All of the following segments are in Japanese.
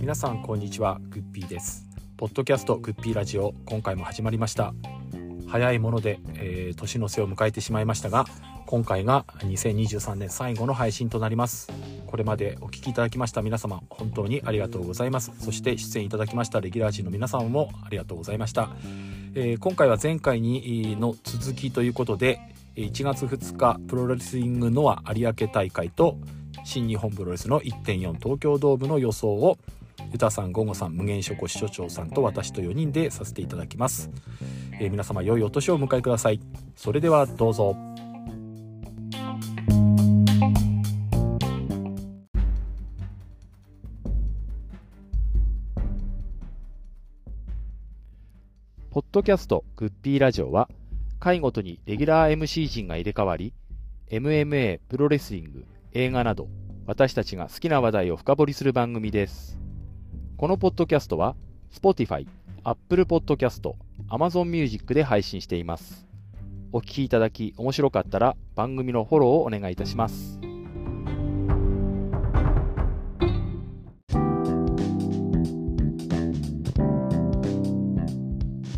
皆さんこんにちはグッピーです。ポッドキャストグッピーラジオ今回も始まりました。早いもので、えー年の瀬を迎えてしまいましたが今回が2023年最後の配信となります。これまでお聞きいただきました皆様本当にありがとうございます。そして出演いただきましたレギュラー陣の皆様もありがとうございました、えー今回は前回にの続きということで1月2日プロレスリングノア有明大会と新日本プロレスの1.4東京ドームの予想をユタさん、ゴゴさん、無限書庫支所長さんと私と4人でさせていただきます、えー皆様良いお年をお迎えください。それではどうぞ。ポッドキャストグッピーラジオは回ごとにレギュラー MC 陣が入れ替わり MMA、プロレスリング、映画など私たちが好きな話題を深掘りする番組です。このポッドキャストは Spotify、Apple Podcast、Amazon Music で配信しています。お聞きいただき面白かったら番組のフォローをお願いいたします。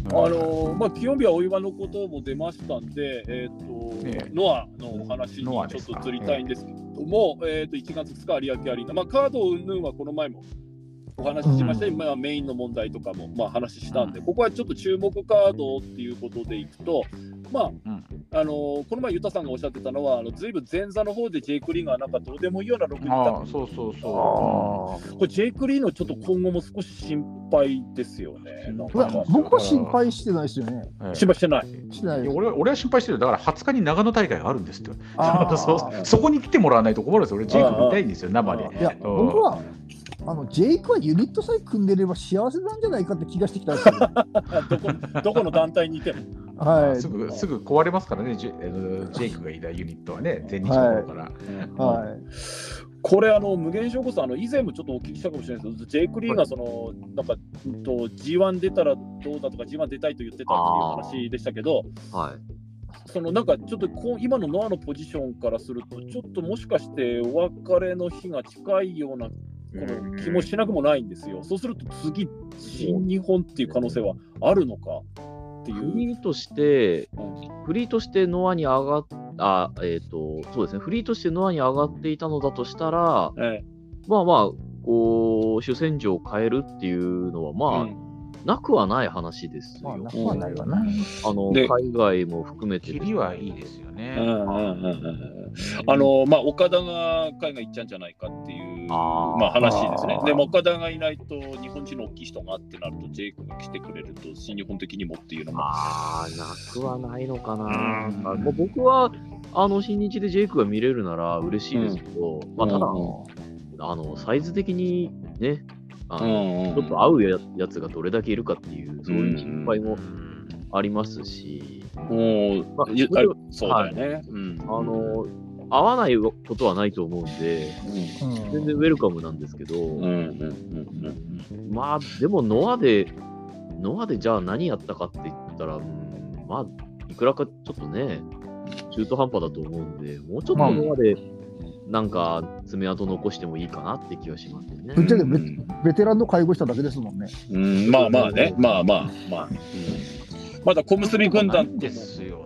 あのまあ、清宮お岩のことも出ましたんで、えーとええ。ノアのお話にちょっと移りたいんですけれども、えーと1月2日、有明アリーナ、まあ、カード云々はこの前もお話ししました。し、まあ、メインの問題とかも、まあ、話したんで、ここはちょっと注目カードっていうことでいくと、まあうん。あのこの前、ユタさんがおっしゃってたのは、あのずいぶん前座の方でジェイク・リーがなんかどうでもいいような6人だああ、そうそうそこれ、ジェイク・リーのちょっと今後も少し心配ですよね。僕は心配してないですよね。う。心配してない。してない。俺は俺は心配してる。だから20日に長野大会があるんですって。そそこに来てもらわないと困るんですよ。俺ジェイク見たいんですよ生で。いや、うん。僕は、あの、ジェイクはユニットさえ組んでれば幸せなんじゃないかって気がしてきたんですけど。どこどこの団体にいても。はい。すぐすぐ壊れますからねジェジェイクがいたユニットはね全日から、はい。これあの無限証こそあの以前もちょっとお聞きしたかもしれないですけど、ジェイク・リーがそのなんかうんと G1 出たらどうだとか G1 出たいと言ってたっていう話でしたけど、はい。そのなんかちょっとこう今のノアのポジションからするとちょっともしかしてお別れの日が近いようなこの気もしなくもないんですよ。そうすると次新日本っていう可能性はあるのか？っていう。フリーとして、うん。フリーとしてノアに上がっあ、えっ、と、そうですね、フリーとしてノアに上がっていたのだとしたら、えまあまあ、こう、主戦場を変えるっていうのは、えまあ、うん。なくはない話ですよ。まあ、なくはないわな。あの、で海外も含めて切りはいいですよね、あのまあ、岡田が海外行っちゃうんじゃないかっていうまあ、話ですね。でも岡田がいないと日本人の大きい人がってなると、ジェイクが来てくれると、新日本的にもっていうのも。ああ、なくはないのかな。うん。まあ僕は、あの、新日でジェイクが見れるなら嬉しいですけど、まあ、ただ、あの、サイズ的にね、あの、ちょっと合うややつがどれだけいるかっていう、そういう心配もありますし、もう、まあそうだよね。うん。あの、合わないことはないと思うんで、うん。全然ウェルカムなんですけど、うんうんうんまあ、でもノアで、ノアでじゃあ何やったかって言ったら、うんまあ、いくらかちょっとね、中途半端だと思うんで、もうちょっとノアで、なんか爪痕残してもいいかなって気はしますよね。ぶっちゃけベうん。ベテランの介護しただけですもんね。うん。まあまあね、まあまあ。まあ。うん。まだ小結軍団なんですよ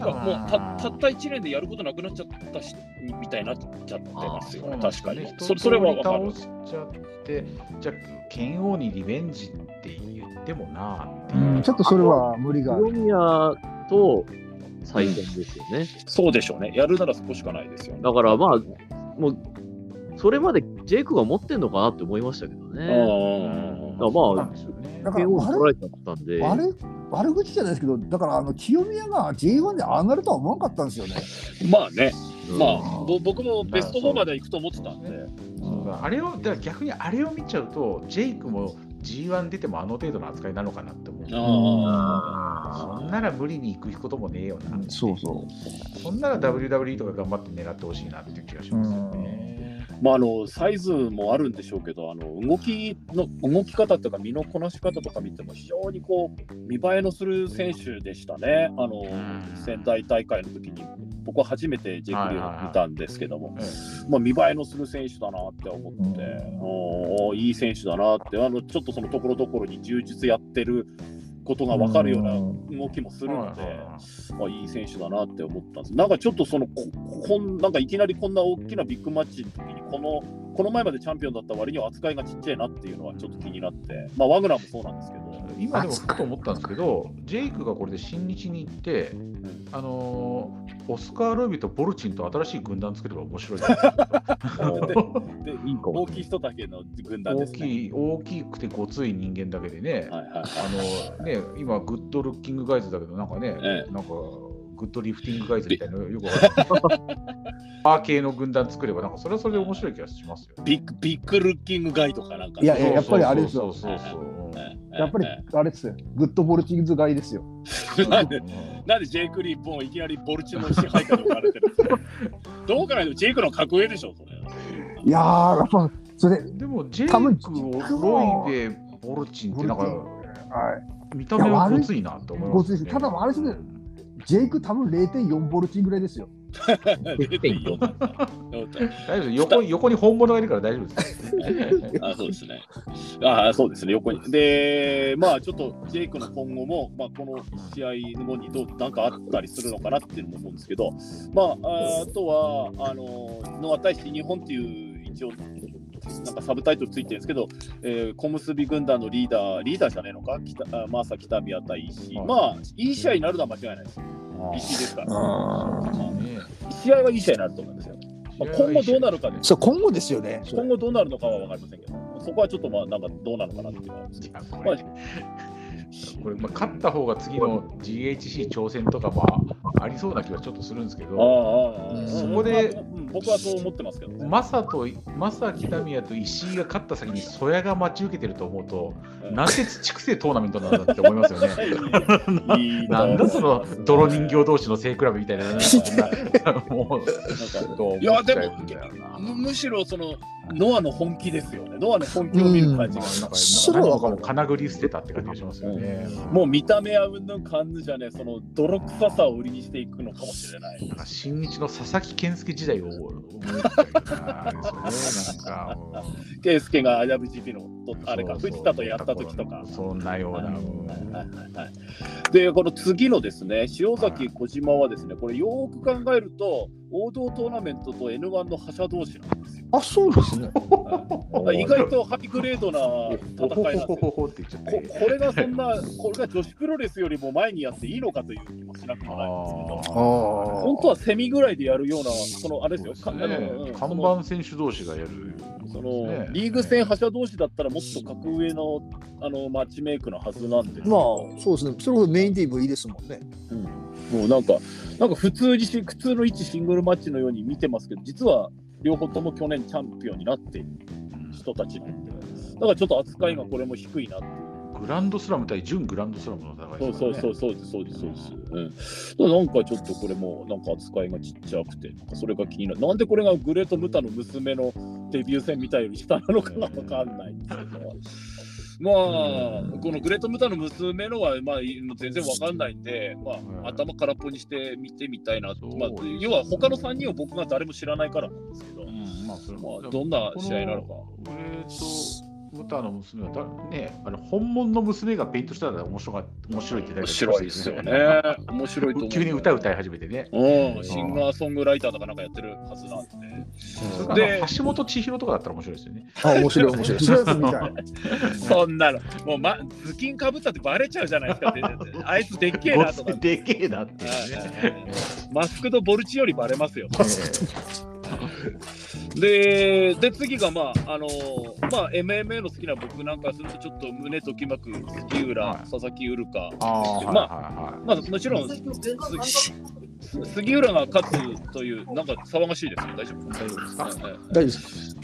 なんかもうたたった1年でやることなくなっちゃったしみたいになっちゃってますよね、確かに。それそれはわかる倒。しちゃってじゃあ剣王にリベンジって言ってもなっていう、うんちょっとそれは無理がある。清宮と再戦ですよね。そうでしょうね。やるならそこしかないですよね。だからまあ、もう、それまでジェイクが持ってんのかなって思いましたけどね。うんだからそうなまんですよねだから悪れちゃったんで、悪悪口じゃないですけど、だからあの清宮が J1 で上がるとは思わなかったんですよね。まあね、うん。まあ、ぼ僕もベスト4まで行くと思ってたんで。あれを逆にあれを見ちゃうとジェイクも G1 出てもあの程度の扱いなのかなって思う。あそんなら無理に行くこともねえよな、そうそう。そんなら WWE とか頑張って狙ってほしいなっていう気がしますよね。まあ、あのサイズもあるんでしょうけど、あの動きの動き方とか身のこなし方とか見ても、非常にこう見栄えのする選手でしたね、あのん。仙台大会の時に。僕は初めてジェイク・リーを見たんですけども、えまあ、見栄えのする選手だなって思って、おーいい選手だなって。あのちょっとそのところどころに充実やってることが分かるような動きもするので、まあ、いい選手だなって思ったんです。なんかちょっとそのここんなんかいきなりこんな大きなビッグマッチの時にこのこの前までチャンピオンだった割には扱いがちっちゃいなっていうのはちょっと気になって、まあ、ワグナーもそうなんですけど。今でもふと思ったんですけど、ジェイクがこれで新日に行って、あのーオスカー・ロイビとボルチンと新しい軍団作れば面白いじゃないです か大きい人だけの軍団ですね。大きい大きくてごつい人間だけでね、あのね今、グッドルッキングガイズだけど、なんかね、ええ。なんかグッドリフティングガイズみたいな、よくわかんない。アー系の軍団作れば、なんかそれはそれで面白い気がしますよ。ビッグビッグルッキングガイとかなんか。いやいややっぱりあれですよそうそうそうやっぱりあれですよ、グッドボルチングズ買いですよ。なんでうんなんでジェイク・リーポンいきなりボルチの支配下で置かれてるんですかどうかないとジェイクの格上でしょ、それ。いやー、やっぱ、それ、でも、ジェイクをロイでボルチンって、なんかはい。見た目はごついなって思います、ごついですただあれですねジェイク多分0.4ボルチンぐらいですよ。0.4だった。大丈夫です横横に本物がいるから大丈夫です。あそうですね。あそうですね、横に。で、まあちょっとジェイクの今後も、まあ、この試合後にどうなんかあったりするのかなっていうのも思うんですけど、まあ、ああとは、あの、ノア対して日本っていう一応、なんかサブタイトルついてるんですけど、えー、小結軍団のリーダー、リーダーじゃねえのか、北あマーサ北宮対石井。はい。まあ、いい試合になるのは間違いないです。石井ですから。ね試合はいい試合になると思うんですよ。まあ、今後どうなるかです。そう、今後ですよね。今後どうなるのかは分かりませんけど、そこはちょっとまあなんかどうなのかなっていうのはあるんですけど。いやこれこれまあ、勝った方が次の GHC 挑戦とかもありそうな気はちょっとするんですけああど、ああああそこでうん僕はそう思ってますけどね。マサとマサ北宮と石井が勝った先に曽谷が待ち受けてると思うと、うんなんて畜生トーナメントなんだって思いますよね。なんだその泥人形同士の性比べみたいな、なんかもう、なんかどう思っいやでもむむしろそのノアの本気ですよね。ノアの本気を見る感じが。なんかそれは金繰り捨てたって感じがしますよね。もう見た目はうんぬんかんぬんじゃねえ、その泥臭さを売りにしていくのかもしれない。なんか新日の佐々木健介時代を思い出しちゃうケイスケが IWGP のとあれか、藤田とやった時とか。そんなような。はいうんはいはいはいで、この次のですね、塩崎小島はですね、これよーく考えると、王道トーナメントと N1 の覇者同士なんですよ。あ、そうですね。はい意外とハイグレードな戦いなんですよ。ここれがそんな、これが女子プロレスよりも前にやっていいのかという気もしなくもないんですけど、あ本当はセミぐらいでやるような、そのあれですよ、かあのねうん看板選手同士がやる。そのねリー。グ戦覇者同士だったらもっと格上のあのマッチメイクのはずなんですけまどあ、そうですね。それこそメインティー。もいいですもんね。もうなんか、なんか普通にし普通の一シングルマッチのように見てますけど、実は両方とも去年チャンピオンになっている人たちなんで、だからちょっと扱いがこれも低いなっていう。グランドスラム対準グランドスラムの戦いそうですね。そうそうそうですそうですそうです。うん、なんかちょっとこれもなんか扱いがちっちゃくて、なんかそれが気になる。なんでこれがグレート・ムタの娘のデビュー戦みたいより下なのかがわかんないんですけど。まあ、このグレート・ムタの娘のは、まあ、全然わかんないんで、まうんあ、頭空っぽにして見てみたいなと。まあ要は他の3人を僕が誰も知らないからなんですけど、うんまあどんな試合なのか。グレートムタの娘はだね、あの本物の娘がペイントしたら面白が面白いって誰面か白いですよね。面白いと思う。急に歌歌い始めてね。うん、シンガーソングライターとかなんかやってるはずなんでね。で橋本千尋とかだったら面白いですよね。あ、面白い、面白い。そんなの、もう、ま、頭巾かぶったってバレちゃうじゃないですか。あいつでっけえなとか。でけえなっていうね。マスクとボルチよりバレますよ。で、で次が、まあ、あのまあ、MMA の好きな僕なんかすると、ちょっと胸ときまく杉浦、はい佐々木ウルカ。ああ、はいまはいはい。まあ、もちろん、す杉浦が勝つという、なんか騒がしいですよ。大丈夫？大丈夫ですか？はいはい大丈夫です。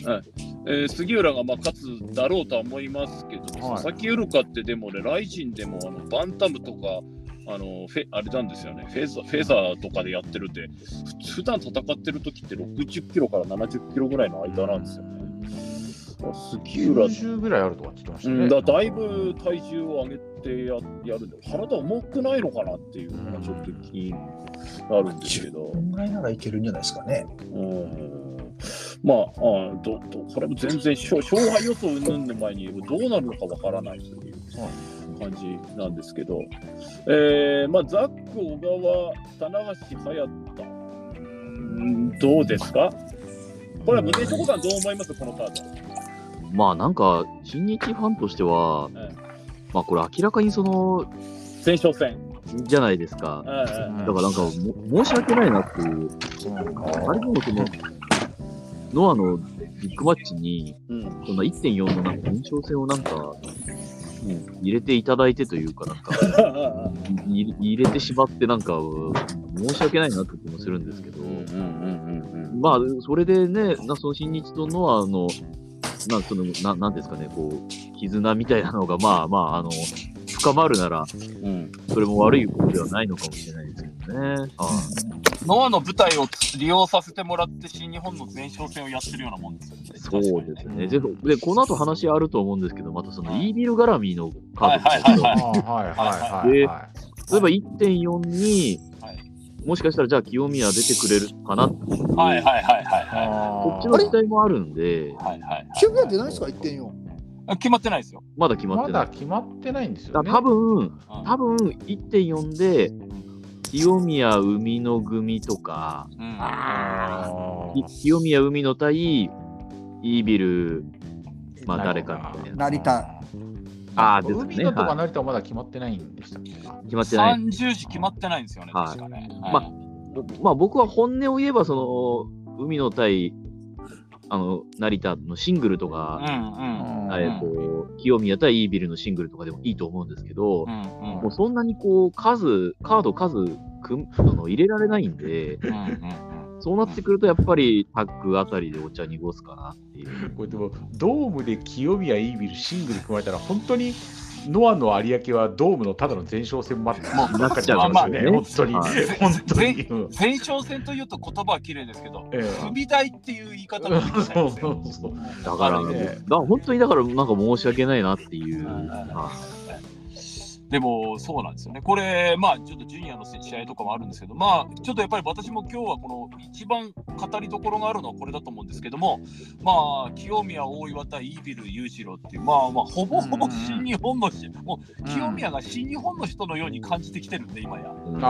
えー杉浦がまあ勝つだろうとは思いますけど、はい佐々木ウルカってでもね、ライジンでもあのバンタムとか、あのフェあれなんですよねフェザー、フェザーとかでやってるって、ふ普段戦ってる時って60キロから70キロぐらいの間なんですよね。杉浦、90ぐらいあるとかって言ってましたね。うん、だだいぶ体重を上げてややるんで、体重くないのかなっていうのがちょっと気になるんですけど。こんぐらいならいけるんじゃないですかね。うんまあ、あどどこれも全然勝勝敗予想云々の前にどうなるのかわからないという感じなんですけど、えーまあ、ザック、小川、棚橋、隼人、うんどうですか？これは峰底さんどう思います？このカード。まあなんか、新日ファンとしては、えまあこれ明らかにその、前哨戦。じゃないですか。ええだからなんかも、申し訳ないなっていう、あれでもその、ノアのビッグマッチに、うん。そんな1.4のなんか延長戦をなんか、入れていただいてというか、なんか、い入れてしまって、なんか、申し訳ないなって気もするんですけど、まあ、それでね、なその新日とノアの、なんそのななんですかね、こう、絆みたいなのが、まあまあ、あの、深まるなら、うん。それも悪いことではないのかもしれないですけどね。はいノアの舞台を利用させてもらって新日本の前哨戦をやってるようなもんですよね。そうですね。で、でこの後話あると思うんですけど、またそのイービル絡みのカードはいはいはいあーはいはいはいはい。例えば1.4に、はいもしかしたらじゃあ清宮出てくれるかな、こはいはいはいはいはっちの期待もあるんで、いはいはい9秒出ないですか ?1.4。あ決まってないですよ。まだ決まってない。まだ決まってないんですよね。だ多分、うん多分1.4で、清宮海の組とか、うん清宮海の対イービル、まあ誰かみたいな。成田。ああ、ですね。海のとかはい成田はまだ決まってないんでしたっけ？決まってない。30時決まってないんですよね、はい確かね。まあまあ僕は本音を言えば、その、海の対、あの、成田のシングルとか、清宮対イービルのシングルとかでもいいと思うんですけど、うんうん。もうそんなにこう、数、カード数組むあの入れられないんで、うんうん。そうなってくると、やっぱりタッグあたりでお茶濁すかなっていう。これでもドームで清宮イービルシングル組まれたら本当にノアの有明はドームのただの前哨戦もあったもうなっちゃうんですよね、まあ本当に、はい本当に。前哨戦というと言葉は綺麗ですけど、ええ踏み台っていう言い方もできないそう。そうそうだから、ねだから本当にだから、なんか申し訳ないなっていう。でも、そうなんですよね。これ、まあ、ちょっとジュニアの試合とかもあるんですけど、まあ、ちょっとやっぱり私も今日はこの一番語りどころがあるのはこれだと思うんですけども、まあ、清宮、大岩対イービル、裕次郎っていう、まあまあ、ほぼほぼ新日本のし、もう清宮が新日本の人のように感じてきてるんで、今や。うん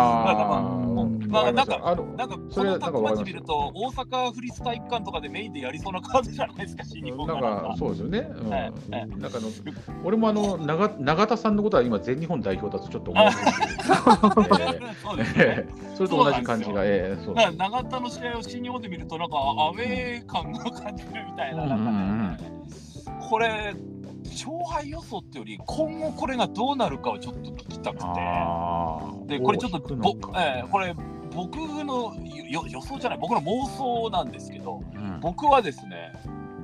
まあなんかなんか、このタッグマッチ見ると、大阪府立体育館とかでメインでやりそうなカードじゃないですか、新日本なんが。かそうですよね。うんなんかあの俺もあの永永田さんのことは今全日本代表だとちょっと思えね。え それと同じ感じが、ええそう。長田の試合を新日本で見ると、なんかアウェー感が感じるみたいな、これ、勝敗予想ってより、今後これがどうなるかをちょっと聞きたくて、でこれちょっとえーこれ、僕のよ予想じゃない、僕の妄想なんですけど、うん。僕はですね、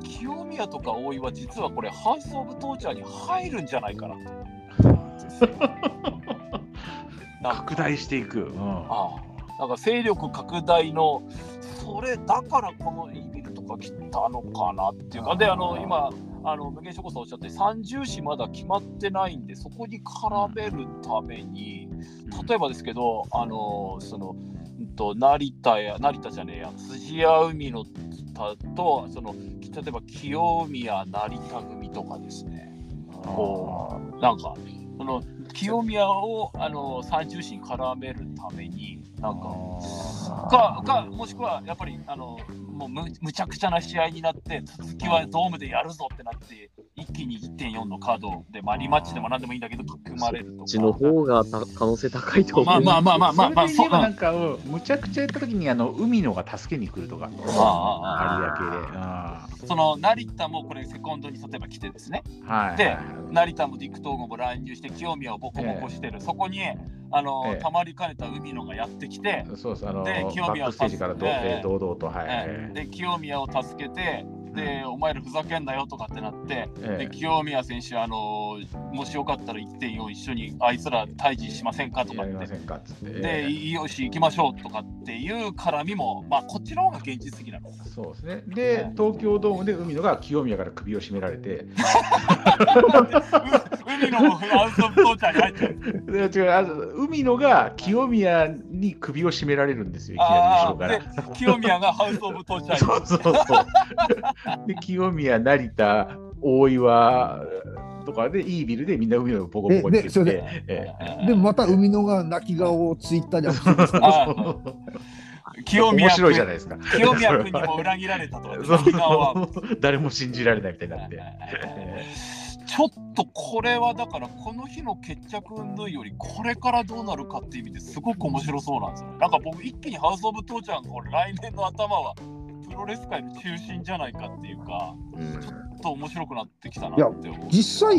清宮とか大岩、実はこれ、ハウス・オブ・トーチャーに入るんじゃないかなと。拡大していく。うん。ああ。なんか勢力拡大のそれだからこのイービルとか来たのかなっていうか。であの今あの無限諸子さんおっしゃって三重視まだ決まってないんでそこに絡めるために例えばですけどあのそのうんと成田や成田じゃねえや辻谷海のたとその例えば清宮成田組とかですね。こうなんかその清宮をあの三重視に絡めるためになんかかかもしくはやっぱりあのもうむむちゃくちゃな試合になって続きはドームでやるぞってなって一気に1.4のカードで、まあ、リマッチでも何でもいいんだけど組まれるとかこっちの方がた可能性高いと思う。まあまあまあまあまあまあそうなんか、うんむちゃくちゃやった時にあの海のが助けに来るとか、有明で。ああその成田もこれセコンドに例えば来てですねーはい。で成田も陸東郷も乱入して清宮をボコボコしてる、そこにあの、ええたまりかねた海野がやってきて、そうですあので清宮バックステージからど、えええー堂々と、はい。ええで清宮を助けてで、お前らふざけんなよとかってなって、ええで清宮選手、あのもしよかったら1.4一緒にあいつら退治しませんかとかって。っつって。で、えよし、行きましょうとかっていう絡みも、まあ、こっちの方が現実的なの。えそうですね。で、東京ドームで海野が清宮から首を絞められて、う 海のハウスオブトーチャーに入っちゃ う。で違う海野が清宮に首を絞められるんですよ、いきなり後ああ、ろからで。、清宮がハウスオブトーチャーに。そうそうそう。で、清宮、成田、大岩とかで、いいビルでみんな海野をボコボコにででそれて、えで、また海野が泣き顔をツイッターでアップしてますあ。清宮面白いじゃないですか。清宮君にも裏切られたと。誰も信じられないみたいになって。えちょっとこれはだからこの日の決着云々よりこれからどうなるかっていう意味ですごく面白そうなんですよ。なんか僕一気にハウス・オブ・トーチャーがこれ来年の頭はプロレス界の中心じゃないかっていうかうん。ちょっと面白くなってきたなって思う。実際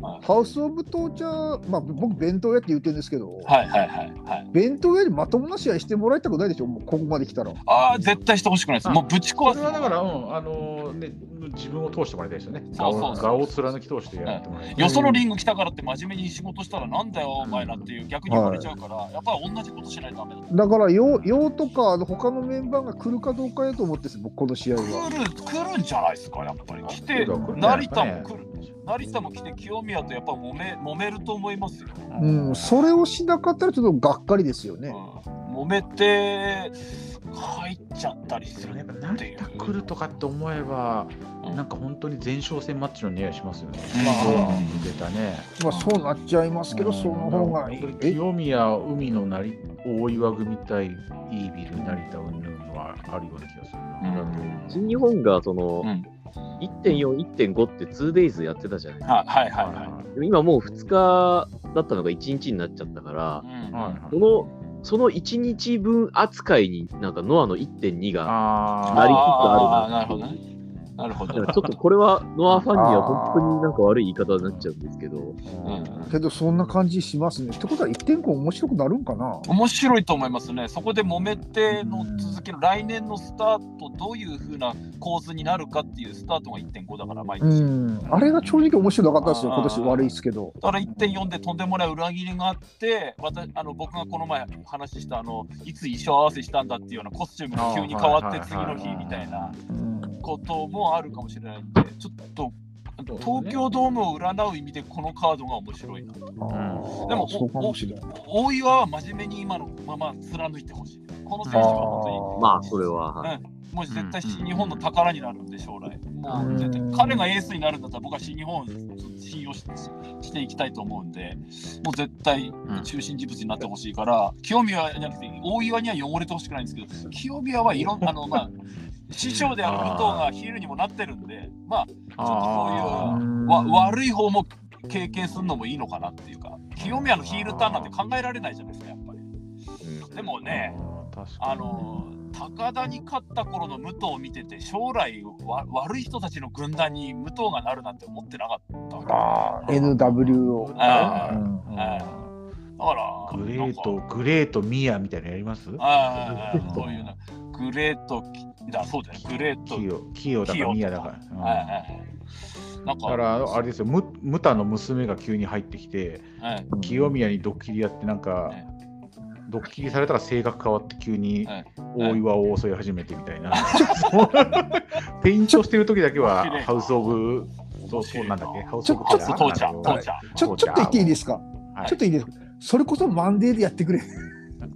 はい、ハウス・オブ・トーチャー、まあ、僕、弁当屋って言ってるんですけど、はいはいはいはい。弁当屋にまともな試合してもらいたくないでしょ、もうここまで来たら。ああ絶対してほしくないです。あもうぶち壊す。それはだから、うん、あのね、自分を通してもらいたいですよね。そうそうそう顔を貫き通してやってもらいたい。よそのリング来たからって真面目に仕事したらなんだよお前らっていう逆に言われちゃうから、やっぱり同じことしないとダメだ。だから、よようとか、あの他のメンバーが来るかどうかやと思ってです、僕、この試合は。来る来るんじゃないですかやっぱり来て来る来るんじゃない成ですかね田も来る成田も来て清宮とやっぱ揉め揉めると思いますよ、うん、それをしなかったら、ちょっとがっかりですよね。うん、揉めて入っちゃったりするやっぱっていう。成田来るとかって思えば、うん。なんか本当に前哨戦マッチの匂いしますよね。まあドームに向けたね。まあ、そうなっちゃいますけど、その方がいい。清宮、海の成大岩組対イービル、成田云々はあるような気がするな。うん。新日本がその、うん1.4、1.5って 2days やってたじゃないはいはいはいはでも今もう2日だったのが1日になっちゃったからい、、うん。の、その1日分扱いになんかノアの1.2が、あなりつつああーなるほどねなるほどちょっとこれはノアファンには本当になんか悪い言い方になっちゃうんですけど、うんけど、そんな感じしますね。ってことは、一点個面白くなるんかな？面白いと思いますね。そこで揉めての続きの来年のスタート、どういうふうな構図になるかっていうスタートが1.5だから、毎う日。ん。あれが正直面白かったですよ、今年悪いですけど。だから1.4でとんでもない裏切りがあって、私あの僕がこの前話したあの、いつ衣装合わせしたんだっていうようなコスチュームが急に変わって次の日みたいなうんこともあるかもしれないんで、ちょっと東京ドームを占う意味でこのカードが面白いな。でも。大岩は真面目に今のまま貫いてほしい。この選手は本当に。まあそれは、はいもう絶対新日本の宝になるんで、将来。もう彼がエースになるんだったら、僕は新日本を信用ししていきたいと思うんで、もう絶対中心人物になってほしいから、清宮じゃなくて、大岩には汚れてほしくないんですけど、清宮はいろんあの、まあ、師匠である武藤がヒールにもなってるんで、まあ、ちょっとそういうわ悪い方も経験するのもいいのかなっていうか、清宮のヒールターンなんて考えられないじゃないですか、やっぱり。うん。でもね、あの高田に勝った頃の武藤を見てて将来わ悪い人たちの軍団に武藤がなるなんて思ってなかったわけ。あー NWO。あだからグレートグレートミアみたいなのやります？あーそういうの。グレートだそうだねグレート。キヨ、キヨだかミアだか。うん。はいはいはい。なんかだから、あれですよ、ムムタの娘が急に入ってきて、はい。清宮にドッキリやって、なんか、ドッキリされたら性格変わって急にはい。大岩を襲い始めてみたいな。ペイントしてる時だけはハウス・オブ、そうそうなんだっけ？ハウス・オブ・ちょっと言っていいですか、はい。ちょっといいですか？それこそマンデーでやってくれ。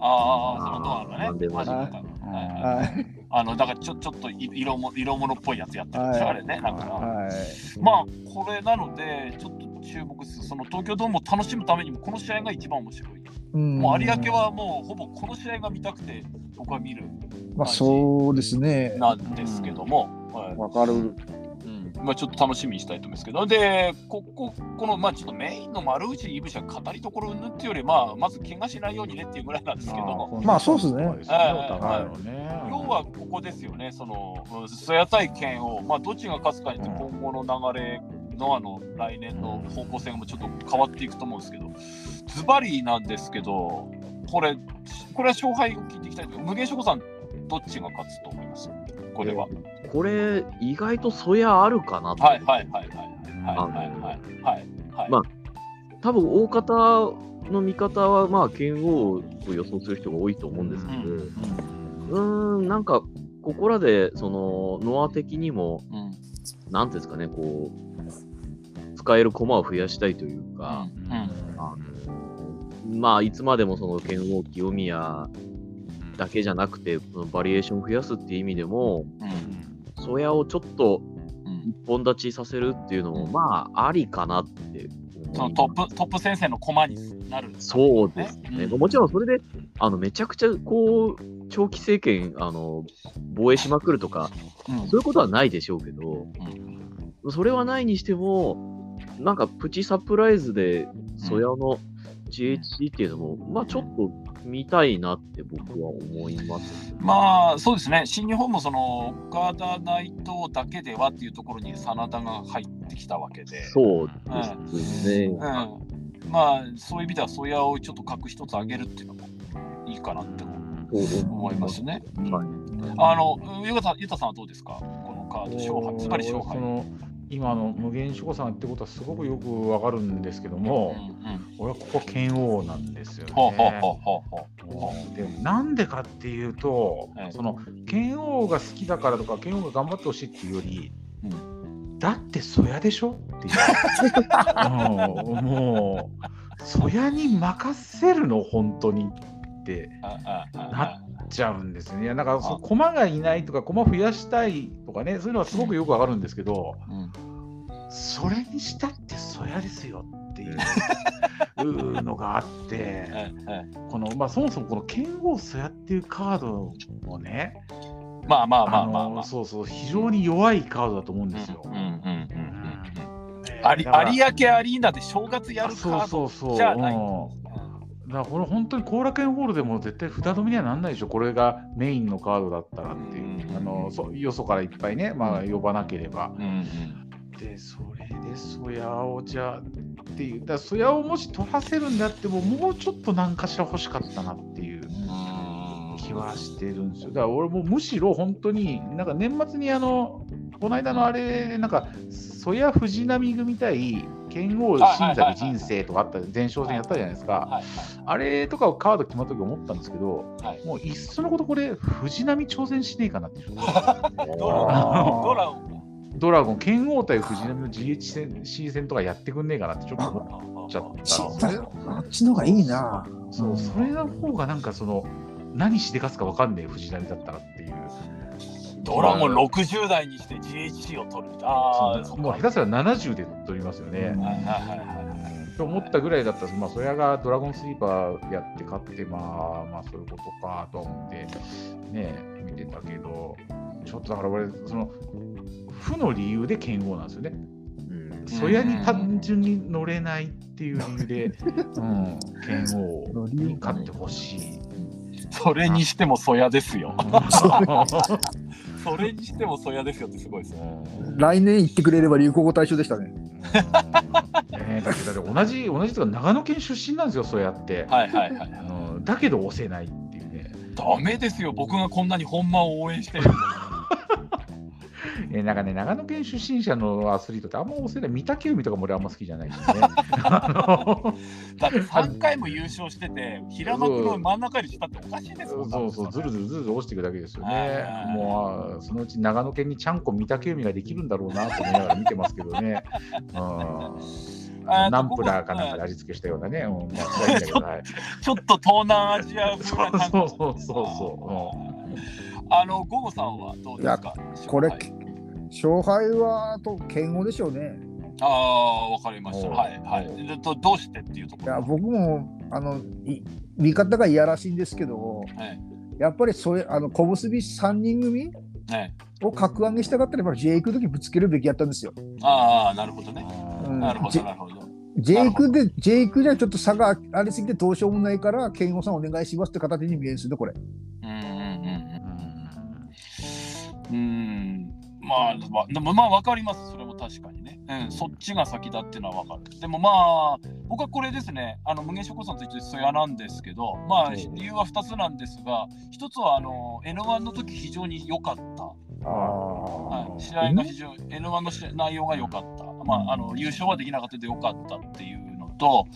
ああそのドアのねはい。あのだからちょちょっとい色も色物っぽいやつやってるんですよ、はいあれねなんかなはい。まあこれなのでちょっと注目するその東京ドームを楽しむためにもこの試合が一番面白い。うんもう有明はもうほぼこの試合が見たくて僕は見るまあそうですね。なんですけども、はいわかる。うんまあ、ちょっと楽しみにしたいと思うんですけど。でこここのまあちょっとメインの丸内いぶしは語りどころうんっていうよりまあまず怪我しないようにねっていうぐらいなんですけども。まあそうっすね。そうですね。要はここですよね、その、うんスヤ対剣を、まあ、どっちが勝つかによって今後の流れ、ノアの来年の方向性もちょっと変わっていくと思うんですけど、ズバリなんですけど、これ、これは勝敗を聞いていきたいんですけど、無限諸子さん、どっちが勝つと思います？これは。これ意外とそやあるかなと。はいはいはいはいはい。まあ多分大方の見方はまあ剣王を予想する人が多いと思うんですけど、うん、うんなんかここらでそのノア的にも、うん、なんですかねこう使える駒を増やしたいというか、うん、あのまあいつまでもその剣王清宮だけじゃなくて、バリエーションを増やすっていう意味でも、うん、ソヤをちょっとうん一本立ちさせるっていうのも、まあ、ありかなってそ。のトップトップ先生の駒になる。そうですね。うんもちろんそれで、あのめちゃくちゃこう長期政権あの防衛しまくるとか、うんそういうことはないでしょうけど、うんそれはないにしても、なんかプチサプライズで、ソヤの GHC っていうのも、まあちょっと見たいなって僕は思います。まあそうですね、新日本もその岡田内藤だけではっていうところに真田が入ってきたわけで、そうですね。うん、まあそういう意味では、ソヤをちょっと格一つ上げるっていうのもいいかなって思いますね。はいあの、ゆうたゆたさんはどうですか、このカード、勝敗、つまり勝敗。今の無限守護さんってことはすごくよくわかるんですけどうんも、うん。俺はここ剣王なんですよね。でなんでかっていうと、はい。その剣王が好きだからとか剣王が頑張ってほしいっていうより、だってそやでしょ？っていう、うんもうそやに任せるの本当に。ってあああなっちゃうんですよね。いやなんかそう駒がいないとか駒増やしたいとかねそういうのはすごくよくわかるんですけど、うんそれにしたってそやですよっていうのがあって。このまあ、そもそもこの剣王そやっていうカードもね、まあまあまああまあまあ。のそうそう非常に弱いカードだと思うんですよ。うんうんうんうんうんありだから有明アリーナで正月やるカそうードそうそう。じゃない。うんだこれ本当に後楽園ホールでも絶対札止めにはなんないでしょ、これがメインのカードだったらっていう、うんあのそよそからいっぱいね、まあ、呼ばなければ。うんうんで、それでそやをじゃあっていう、だそやをもし取らせるんであっても、もうちょっと何かしら欲しかったなっていう。気はしてるんですよ。だから俺もむしろ本当に、なんか年末にあの、この間のあれ、なんか、曽谷藤波組対剣王新崎人生とかあった、前哨戦やったじゃないですか。はいあれとかをカード決まった時思ったんですけど、はいもういっそのことこれ、藤波挑戦しねえかなって。ド ラドラゴンドラゴン、剣王対藤波の GHC 戦とかやってくんねえかなってちょっと思っちゃったあっちの方がいいな。そう、それの方がなんかその、何しでかすかわかんねえ藤波だったらっていう。ドラゴン60代にして GHC を取る。ああ、もう下手すら70で取りますよね。はいはいはいはいと思ったぐらいだったら、まあ、それがドラゴンスリーパーやって勝って、まあ、まあ、そういうことかと思って、ね、見てたけど、ちょっとだから俺、その、負の理由で剣豪なんですよね。うんそやに単純に乗れないっていう理由で、うん、剣豪に勝ってほしい。それにしてもそやですよ。それにしてもそやですよってすごいですよ。うん来年行ってくれれば流行語大賞でしたね。ねだけどだって同じ、同じとか長野県出身なんですよ、そうやって。はいはいはい。うんだけど押せないっていうね。ダメですよ、僕がこんなに本間を応援してるのに。えなんかね、長野県出身者のアスリートってあんま押せない。御嶽海とかも俺あんま好きじゃないしね。あ のだって3回も優勝してて、平幕の真ん中にしたっておかしいですもんそうそう、ずるずるずるずる落ちていくだけですよはいね。もう、あそのうち長野県にちゃんこ御嶽海ができるんだろうなと思いながら見てますけどね。うんナンプラーかなんかで味付けしたようなね。うん。ちょっと東南アジア風な感じ。そうそうそうそうあの、ゴゴさんはどうですか？これ勝敗はと剣豪でしょうね。ああ、わかりました。はいはい。でどどうしてっていうところ？いや僕もあのい味方がいやらしいんですけど、はいやっぱりそれあの小結び3人組ね、を格上げしたかったらやっぱりジェイクの時ぶつけるべきやったんですよ。ああ、なるほどね。うんなるほど、なるほど。ジェイクでジェイクじゃちょっと差がありすぎてどうしようもないから剣豪さんお願いしますって形に見えるんですよねこれ。うんうんうんうんうん。うん。まあ、まあ、でもまあ、わかります。それも確かにね。うん、そっちが先だっていうのはわかる。でもまあ、僕はこれですね、あの無限食さんと一緒でソヤなんですけど、まあ、うん理由は2つなんですが、1つはあの N1 の時非常に良かった、はい、試合が非常に N1 の内容が良かった、まあ、あの優勝はできなかったけど良かったっていうのと、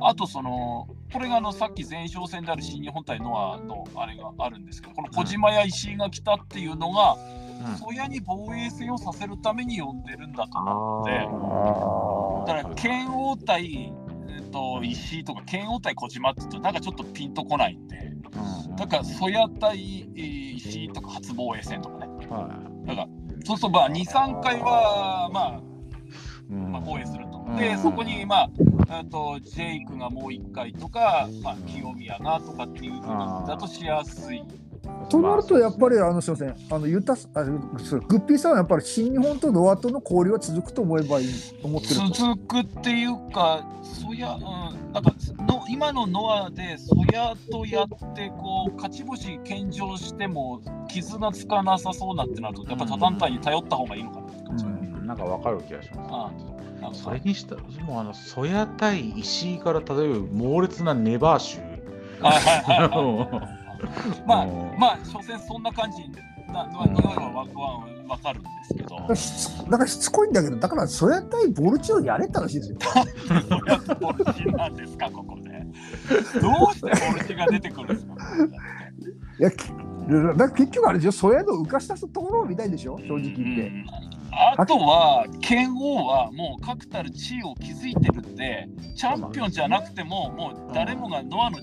あとその、これがあのさっき前哨戦である新日本対ノアのあれがあるんですけど、この小島や石井が来たっていうのが、ソヤに防衛戦をさせるために呼んでるんだと思って。だから剣王対、えっと石井とか剣王対小島って言うとなんかちょっとピンとこないんで。だから曽谷対えー石井とか初防衛戦とかね。だからそうするとまあ23回はまあ、まあ、防衛すると。でそこにまああとジェイクがもう1回とか、まあ、清宮がとかっていうふうにだとしやすいとなると、やっぱり、あの、すみません、あの、ユタス、あグッピーさんはやっぱり新日本とノアとの交流は続くと思えばいい、思ってると。続くっていうか、そや、うん、なんかの今のノアで、そやとやって、こう、勝ち星献上しても、傷がつかなさそうなってなると、やっぱ他団体に頼った方がいいのかな。って感じ。うん。なんかわかる気がします。あなんかそれにしたもうあの曽谷対石井から例えば猛烈なネバー集はいはいはいはい まあうん、まあ、所詮そんな感じな、まあ、匂いはわわわかるんですけど、しつなんかしつこいんだけど、だから、そや対ボルチをやれたらしいですよ。ボルチなんですか、ここで。どうしてボルチが出てくるんですか、いや、きだ結局あれでしょ、そやの浮かしたところを見たいんでしょ、正直言って。うんあとは、剣王はもう確たる地位を築いてるんで、チャンピオンじゃなくても、もう誰もがノアの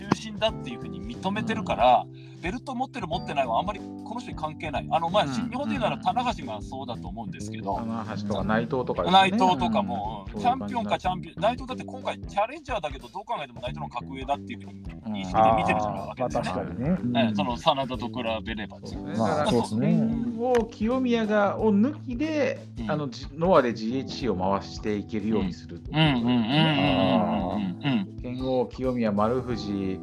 中心だっていうふうに認めてるから、ベルト持ってる持ってないはあんまりこの人に関係ない。あの、まあ、日本で言うなら棚橋がそうだと思うんですけど、棚橋とか内藤とかね、内藤とかも、うん。チャンピオンかチャンピオン、内藤だって今回チャレンジャーだけど、どう考えても内藤の格上だっていうふうに認識で見てるじゃないわけまあですよね。確かにね。ねその真田と比べればですよね。まあそうですね。を清宮がを抜きで、うんあのじノアで GHC を回していけるようにするううんうんうんうんうんうん剣王清宮丸藤。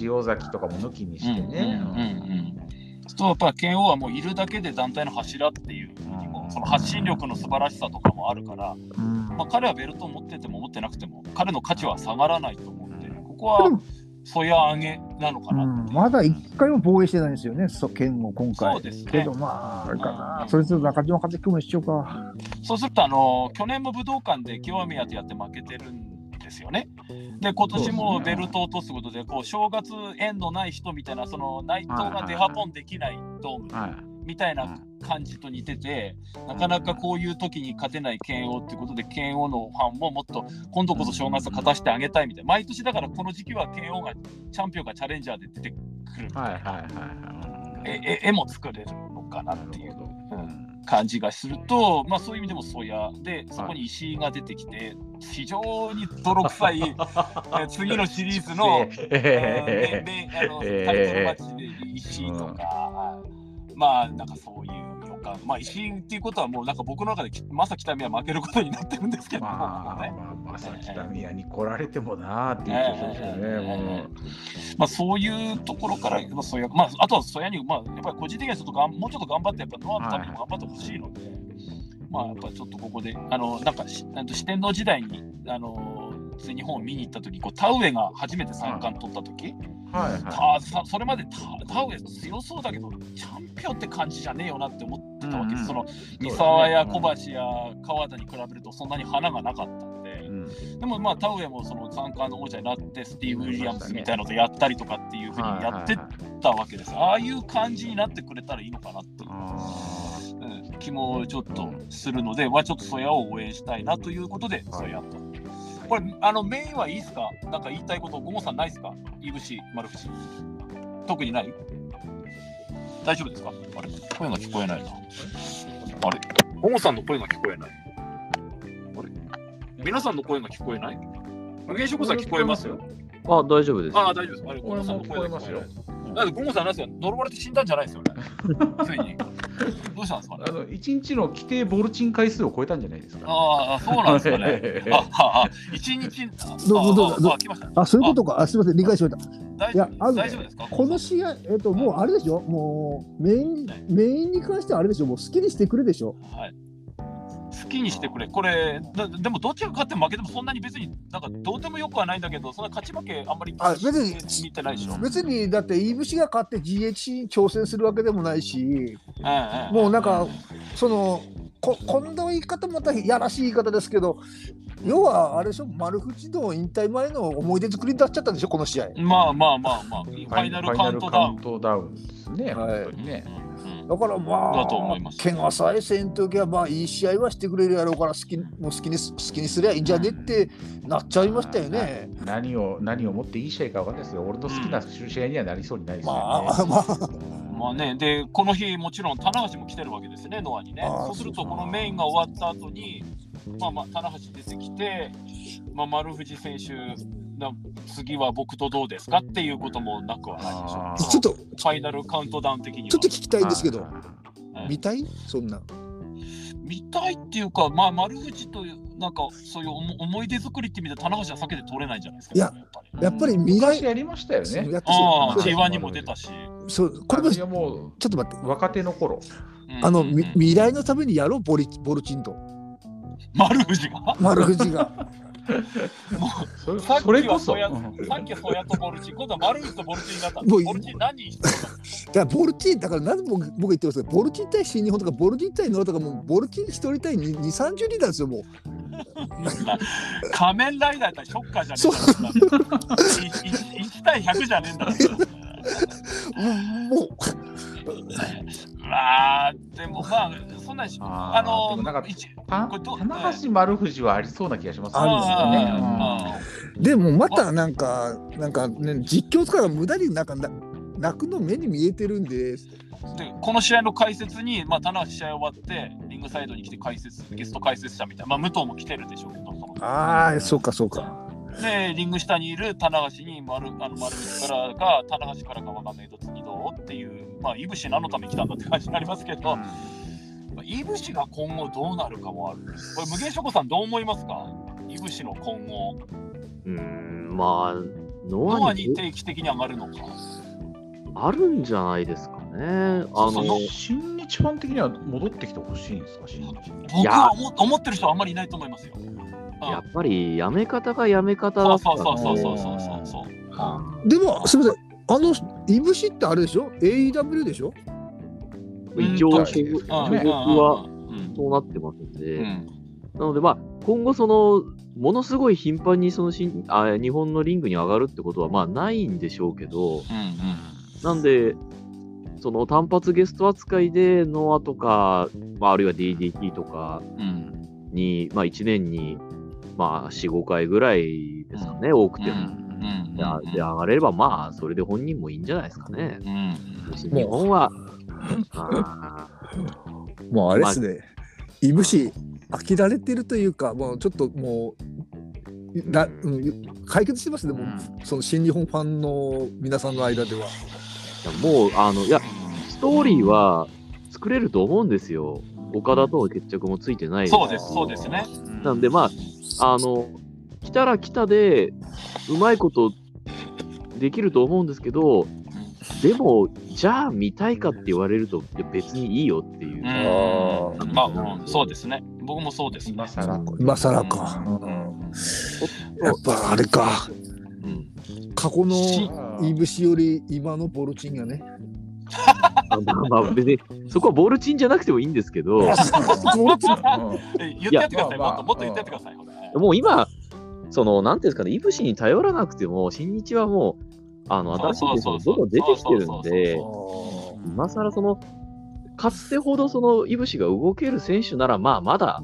塩崎とかも抜きにしてね、うんうんうんうん。そうやっぱ剣王はもういるだけで団体の柱っていうふうにもその発信力の素晴らしさとかもあるから、うん。まあ、彼はベルトを持ってても持ってなくても彼の価値は下がらないと思うん。でここはそや上げなのかうなう、ん。まだ一回も防衛してないんですよね、そ剣を今回。そうですね。けどまあ、あれかな、うん。それと中島和樹も一緒か。そうするとあの去年も武道館で清宮とやって負けてるんですよね。で今年もベルトを落とすことでこう正月縁のない人みたいなその内藤がデハポンできないドームはい。みたいな感じと似てて、なかなかこういう時に勝てない剣王っていうことで、剣王のファンももっと今度こそ正月勝たせてあげたいみたいな、毎年だからこの時期は剣王がチャンピオンがチャレンジャーで出てくる、はいはいはいはい。ええ絵も作れるのかなっていう。うん感じがすると、まあ、そういう意味でもそうや。で、そこに石井が出てきて、非常に泥臭いえ次のシリーズの。タイトルマッチで石井とか、まあなんかそういう予感、まあ石井っていうことはもうなんか僕の中できまさ北見は負けることになってるんですけど、まあ、ねまあ、まさきた宮に来られてもなーっていう気がしますよね。ええもうまあそういうところから、まあそういうまあ、あとはそやに、まあ、やっぱり個人的にはちょっとがんもうちょっと頑張って、やっぱノアのためにも頑張ってほしいので、まあやっぱりちょっとここで、あのなんかしなんと四天王時代に、あの全日本を見に行った時こう田植えが初めて三冠取った時、はいはあさそれまでタタウエ強そうだけどチャンピオンって感じじゃねえよなって思ってたわけ。です、うんうん。その三沢や小橋や川田に比べるとそんなに花がなかったんで、い。うん。でもまあタウエもその三冠の王者になってスティーブ・ウィリアムスみたいなのとやったりとかっていうふうにやってはいはいはいたわけです、ああいう感じになってくれたらいいのかなっていうあうん。気もちょっとするので、まあ、ちょっとソヤを応援したいなということで、はい。ソヤと。これ、あのメインはいいですか？なんか言いたいこと、ゴモさんないですか？いぶし、丸藤。特にない？大丈夫ですか？あれ？声が聞こえないな。あれ？ゴモさんの声が聞こえない。あれ？皆さんの声が聞こえない？無限食さん聞こえますよ。あ、大丈夫です。ああ、大丈夫です。あれ、ゴ俺モさんもの声が聞こえない聞こえますよ。。だってゴモさんなんですよ。呪われて死んだんじゃないですよね。ついに。どうしたんですかねあの一日の規定ボルチン回数を超えたんじゃないですか。ああ、そうなんですかね。あ、あ、あ、一日、あどうぞどうぞあどうあ来ました。あ、そういうことか。あ、すみません、理解しました。大丈夫いやあのね大丈夫ですか？この試合、えっ、と、もうあれでしょ？もう、メイン、メインに関してはあれでしょ？もう好きにしてくれでしょ？はい。好ききにしてくれ、これ、だでもどっちが勝っても負けてもそんなに別になんかどうでもよくはないんだけど、そんな勝ち負けあんまりあ別に見てないでしょ。別にだっていぶしが勝って GHC に挑戦するわけでもないしうんうんもうなんかそのこ今度言い方もまたやらしい言い方ですけど要はあれでしょ丸藤の引退前の思い出作りになっちゃったんでしょこの試合。まあまあまあまあ、ファイナルカウントダウン。ファイナルカウントダウンですね。はい本当にね。うんだからまだと思あいます。怪我さえせんときはまあいい試合はしてくれるやろうから好きもう好きに好きにすりゃいいんじゃねってなっちゃいましたよね。何を何をもっていい試合かわかんないですけど、俺の好きな試合にはなりそうにないですよね。まあまあまあ。ね、で、この日、もちろん棚橋も来てるわけですね、ノアにね。そうすると、このメインが終わった後に、まあまあ、棚橋出てきて、まあ、丸藤選手、な次は僕とどうですかっていうこともなくはないでしょう。ちょっとファイナルカウントダウン的には。ちょっと聞きたいんですけどはい見たい？そんな。見たいっていうか、まあ、丸藤という、なんかそういう思思い出作りって意味で、棚橋は避けて取れないんじゃないですか、いややっぱり。未来昔やりましたよね。ああ、そう G1 にも出たし。そうこれもいちょっと待ってう若手の頃。あの、うんうんみ未来のためにやろうボリボルチンと丸藤が？丸藤が。もそれうさっきそれこそ。はソヤ、うんさっきヤとボルチン、今度は丸藤とボルチンになった。もうボルチン何人だだからボルチンだからなぜ僕僕言ってますけどボルチン対新日本とかボルチン対ノアとかもうボルチン一人対2 3 0人なんですよもう。仮面ライダーやったらショッカーじゃねえんだから。1対100じゃねえんだから。もうまあ、でもまあ、そんなし、あのでもなんか棚橋丸藤はありそうな気がしますあるんでもまたなんかなんかね実況とかが無駄になんかな泣くの目に見えてるんで。ーでこの試合の解説に、まあ、棚橋試合終わって、リングサイドに来て解説、ゲスト解説者みたいな、まあ、武藤も来てるでしょうけど、ああそうかそうかで、リング下にいる棚橋に丸あの丸口からが、棚橋からかわかんないけど、次どうっていう、まあ、いぶし何のために来たんだって感じになりますけど、まあいぶしが今後どうなるかもある。これ、無限諸子さんどう思いますか？いぶしの今後、うーん、まあ、ノノアアにに定期的に上がるのか。あるんじゃないですかね。あそのう、新日ファン的には戻ってきてほしいんですか、新日。僕は思思ってる人はあんまりいないと思いますよ。うんやっぱりやめ方がやめ方そうだったそうそうそうそうそうそう。でもすみません。あのいぶしってあれでしょ？AEW でしょ？一応、うん所属はうんそうなってますんで、うん。なので、まあ、今後、その、ものすごい頻繁にその新あ日本のリングに上がるってことは、まあ、ないんでしょうけど、うんなんで、その単発ゲスト扱いで、ノアとか、まあ、あるいは DDT とかうんうん。に、まあ、1年に、まあ、4、5回ぐらいですかね、多くても。うんであで上がれれば、まあ、それで本人もいいんじゃないですかね。うん日本は、あ もうあれですね、いぶし飽きられてるというかもうちょっともうな、うん、解決してますねもう、その新日本ファンの皆さんの間では。ーもう、あの、いや、ストーリーは作れると思うんですよ。岡田との決着もついてないそうです、そうですね。なんで、まあ、あの、来たら来たで、うまいことできると思うんですけど、でも、じゃあ見たいかって言われると、別にいいよっていうう。んあまあ、うんそうですね。僕もそうですね。今更。今更か、やっぱあれかうん過去のしいぶしより今のボルチンがね。まあまあ、別に、そこはボールチンじゃなくてもいいんですけど、ボルチン え言ってやってください。いやもっともっと言ってやってください。もう今、その、なんていうんですかね、いぶしに頼らなくても、新日はもう、あの、新しい選手がどんどん出てきてるんで、今更その、かつてほどその、いぶしが動ける選手なら、まあ、まだ、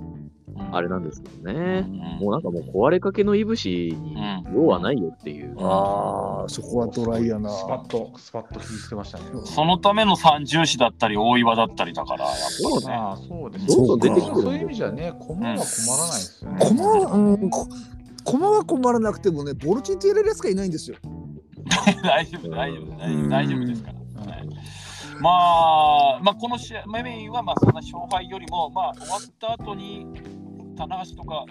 あれなんですけどね。もうなんかもう壊れかけのいぶしに用はないよっていう。ああそこはドライやな。スパッと、スパッと引いてましたね。そのための三重視だったり、大岩だったりだから、やっぱりね。ああ、そうですどんどん出てきてるそういう意味じゃね、駒は困らないですよね。駒は、うん、こ駒は困らなくてもね、ボルチンとやれるやつがいないんですよ。大丈夫、大丈夫、大丈うん夫大丈夫ですから。はいまあ、まあ、この試合、メインはまあそんな勝敗よりも、まあ、終わった後に、棚橋とか、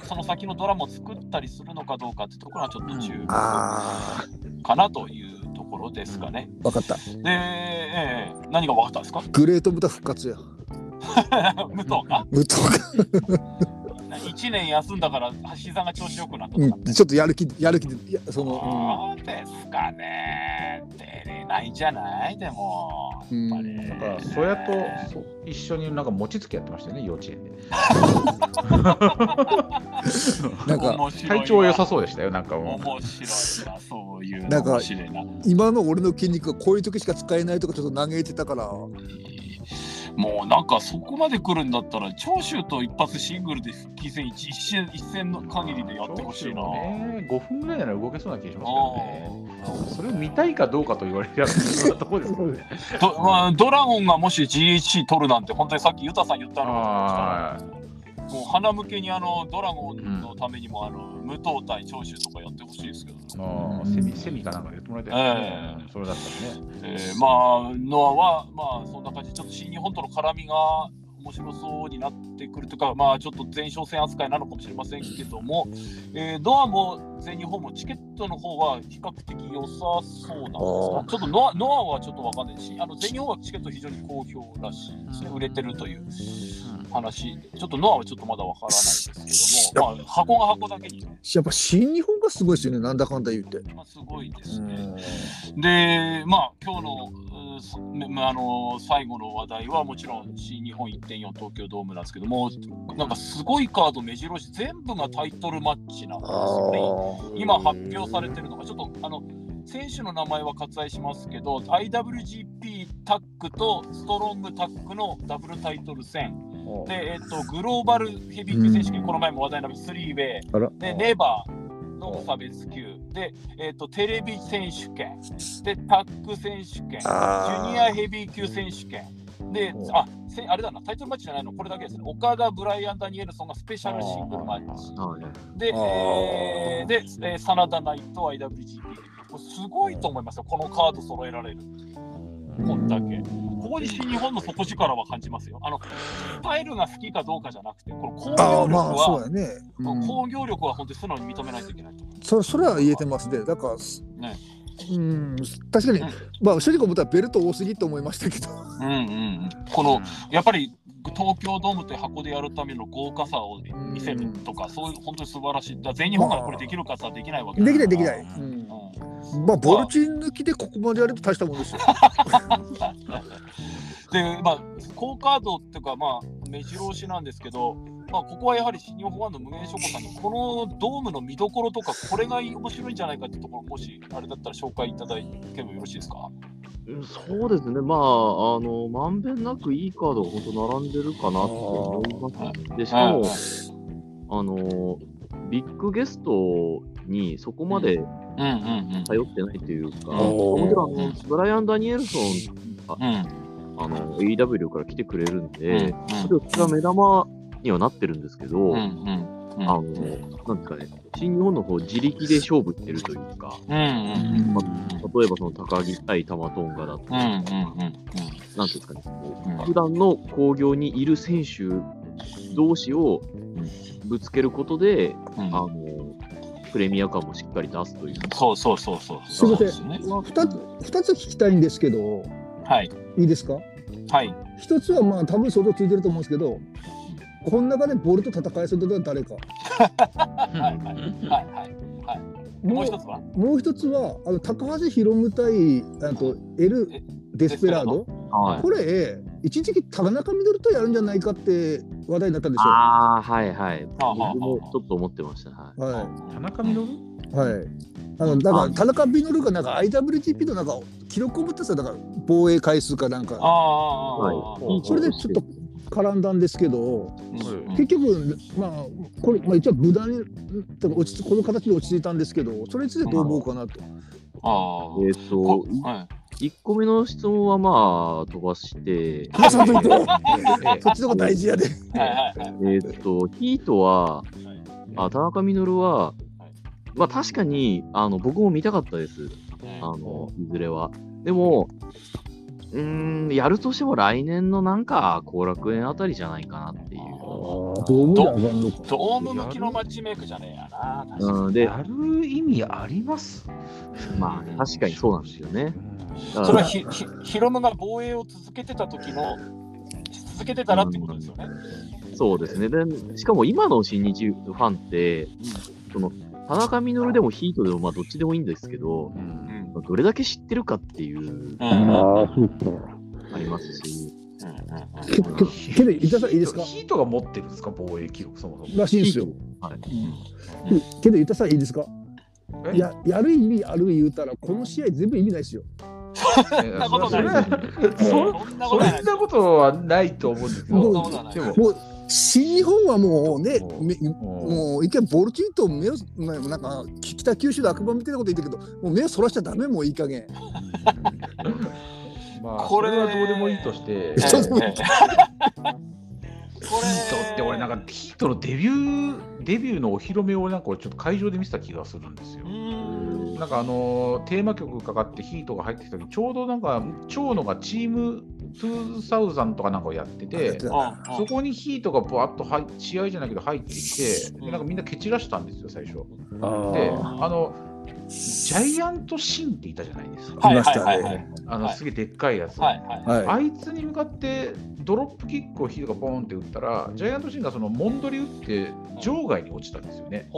そその先のドラマを作ったりするのかどうかってところはちょっと注目あかなというところですかね。あ、わかった。で、えー何が分かったんですか？グレートブタ復活や。武藤か？武藤が、1年休んだから膝が調子よくなったとか。うん、ちょっとやる気やる気でいやその、そうですかね。出れないんじゃない？でもうん。やっぱりだから、そやと一緒になんか餅つきやってましたよね、幼稚園で。なんか体調は良さそうでしたよ、なんかもう。面白いなそういうなんか今の俺の筋肉がこういう時しか使えないとかちょっと嘆いてたからもうなんかそこまで来るんだったら長州と一発シングルで復帰戦一一戦一戦の限りでやってほしいな。ね、5分ぐらいなら動けそうな気がしますけどね。それを見たいかどうかと言われるところですけどね。どまあ、ドラゴンがもし GHC 取るなんて本当にさっきユタさん言ったのあもう鼻向けにあのドラゴンのためにもあの無党対長州とかやってほしいですけど、ねーあー、セミ、セミかなんか言ってもらいたいですね。それだったらね。えーまあノアはまあそんな感じちょっと新日本との絡みが面白そうになってくるとかまあちょっと前哨戦扱いなのかもしれませんけども、えーノアも全日本もチケットの方は比較的良さそうなんですかちょっとノアノアはちょっとわかんないしあの全日本はチケット非常に好評らしいですね。売れてるという話でちょっとノアはちょっとまだわからないですけども、まあ、箱が箱だけにね、やっぱ新日本がすごいですよねなんだかんだ言って。まあ、すごいですね。で、まあ、今日のまあの最後の話題はもちろん新日本1.4東京ドームなんですけども、なんかすごいカード目白押し、全部がタイトルマッチなんですよね。今発表されてるのが、ちょっとあの選手の名前は割愛しますけど、IWGP タッグとストロングタッグのダブルタイトル戦、で、えっと、グローバルヘビー級選手権、うんこの前も話題になるスリーウェイ、で、ネバーの無差別級、で、えっと、テレビ選手権、で、タッグ選手権、ジュニアヘビー級選手権、で、あ、せあれだな、タイトルマッチじゃないの、これだけですね。岡田、ブライアン・ダニエルソンがスペシャルシングルマッチ。はいで、えーで、えー、真田ナイト IWGP。これすごいと思いますよ、このカード揃えられる。こんだけ。ここに新日本の底力は感じますよ。あの、スタイルが好きかどうかじゃなくて、この興あ行力あまあそうね。うん興行力は本当に素直に認めないといけないと思う。そそれは言えてますね。だから、ねうん確かに、うんまあ正直思ったらベルト多すぎと思いましたけど。うんうんうん。この、やっぱり東京ドームという箱でやるための豪華さを見せるとか、そういう本当に素晴らしい。全日本がこれできるかさできないわけできないできい。ない。ううんんまあボルチン抜きでここまでやると大したもんですよ。で、まあ、好カードっていうか、まあ、目白押しなんですけど、まあ、ここはやはり新日本ファンの無限諸子さんに、このドームの見どころとか、これが面白いんじゃないかっていうところ、もしあれだったら紹介いただければよろしいですか？うんそうですね、まあ、あの、まんべんなくいいカードが本当並んでるかなって思いますね。で、しかも、あの、ビッグゲストにそこまでうんうん頼ってないというか、もちろんあのブライアン・ダニエルソンうん。うん。あの AEW から来てくれるんうんで、それが目玉にはなってるんですけど、うんうん。うんあの、なんですかね、新日本の方自力で勝負してるというか、うんうん例えばその高木対玉トンガだったうんり、うんうんなんていうんですかね、うん普段の興行にいる選手同士をぶつけることで、うんあの、プレミア感もしっかり出すという。そうそうそうそう。すいませんそうですね二つ二つ聞きたいんですけど、はい。いいですか？はい。一つはまあ多分想像ついてると思うんですけど、この中でボルト戦いするのは誰か？はいはいはいはい。もう一つは？もう一つはあの高橋宏夢対あとエルえデスペラード？はいこれ一時期田中稔とやるんじゃないかって話題になったんですよ。ああ、はいはい。僕もちょっと思ってました。はい。は田中稔？いはい。あのだから田中稔がなんか IWGP のなんか記録を持ってたんですよだから防衛回数かなんか。ああああ。はいそれでちょっと絡んだんですけど、うん結局まあこれまあ一応無駄に多分落ち着この形で落ち着いたんですけど、それについてどう思うかなと。ああ。えっ、こといは1個目の質問はまあ飛ばして、まあちゃんと言ってそっちの方が大事やで。えっ、と、ヒートは、あ田中稔は、まあ確かにあの僕も見たかったです。あの、いずれは。でも、うーん、やるとしても来年のなんか後楽園あたりじゃないかなっていう。どう思う上がんのか。ドーム向きのマッチメイクじゃねえやな。確かにうん、で、やる意味あります？まあ確かにそうなんですよね。それはひひヒロムが防衛を続けてた時の続続けてたらってことですよね。そうですね。で、しかも今の新日ファンって、その、田中稔でもヒートでも、まあ、どっちでもいいんですけど、うんどれだけ知ってるかっていう、うんありますし、けど、伊田さんいいですかヒートが持ってるんですか、防衛記録、そもそも。らしいんですよ。はい。けど、伊田さんいいですか？え？ややる意味ある言うたら、この試合全部意味ないですよ。えんなことない。そんなこそとはないと思うんですけど、でも、もう、新日本はもうね、もう一回ボルチンと目を、まあなんか北九州で悪魔みたいなこと言ってるけど、もう目をそらしちゃダメ、もういい加減。まあ、これこれはどうでもいいとして、ちょっとええヒートって俺なんかヒートのデビューデビューのお披露目をなんか俺ちょっと会場で見せた気がするんですよ。う。んなんかあのーテーマ曲かかってヒートが入ってきた時ちょうどなんか長野がチーム2000とかなんかをやっててそこにヒートがバーッと入っ試合じゃないけど入ってきてでなんかみんな蹴散らしたんですよ最初。であのジャイアントシンっていたじゃないですか。はいいましたねあのすげえでっかいやつ。はいはい。はあいつに向かってドロップキックをヒートがボーンって打ったら、ジャイアントシンがそのモンドリ打って場外に落ちたんですよね、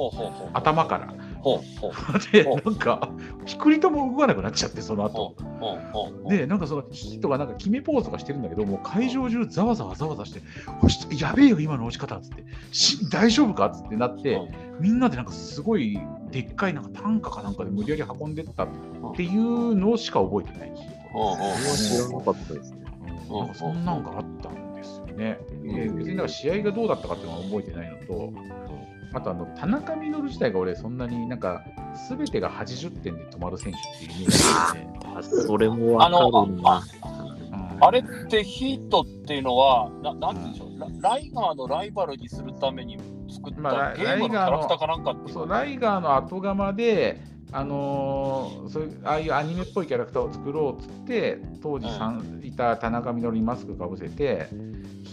頭から。ほうほう。で、ほなんか、ピクリとも動かなくなっちゃって、その後。ほうほうほうで、なんかそのヒートがなんか決めポーズとかしてるんだけど、もう会場中ざわざわざわざわして、おしやべえよ、今の落ち方っつって、し大丈夫か？っつってなって、みんなでなんかすごいでっかいなんか担架かなんかで無理やり運んでったっていうのしか覚えてない、ヒートほうほうほう知らなかったですね。うん。なんかそんなんがあったんですよね。で別になんか試合がどうだったかっていうのは覚えてないのと、あとあの田中稔自体が俺、そんなになんか、すべてが80点で止まる選手っていうイメージがあって、あそれもわかるな。あれってヒートっていうのは、ななんて言うんでしょう、ラライガーのライバルにするために作ったまあラゲームのキャラクターかなんかっていう。そうライガーの後釜で、あのーそういうああいうアニメっぽいキャラクターを作ろうっつって、当時さん、いた田中稔にマスクかぶせて、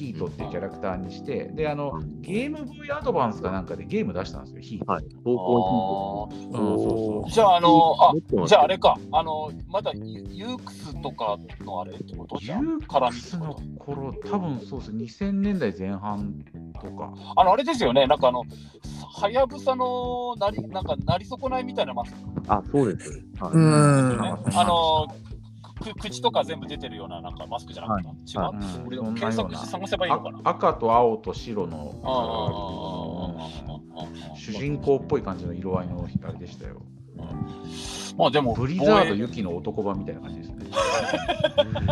ヒートっていうキャラクターにして、であのゲームボーイアドバンスかなんかでゲーム出したんですよ、ヒート。はい。投稿あーうんそうそうじゃあ、あの、あじゃああれか、あの、まだユユークスとかのあれってことじゃん？ユー絡クスの頃、多分そうです、2000年代前半とか。あの、あれですよね、なんかあの、はやぶさのなり、なんか、なり損ないみたいなマスク、あ、そうです。はいうん。ね、あのく、口とか全部出てるようななんかマスクじゃなくて、違う、うん検索して探せばいいのかな？あ赤と青と白のああ主人公っぽい感じの色合いのあれでしたよ。まあでも、ブリザード防衛雪の男版みたいな感じですね。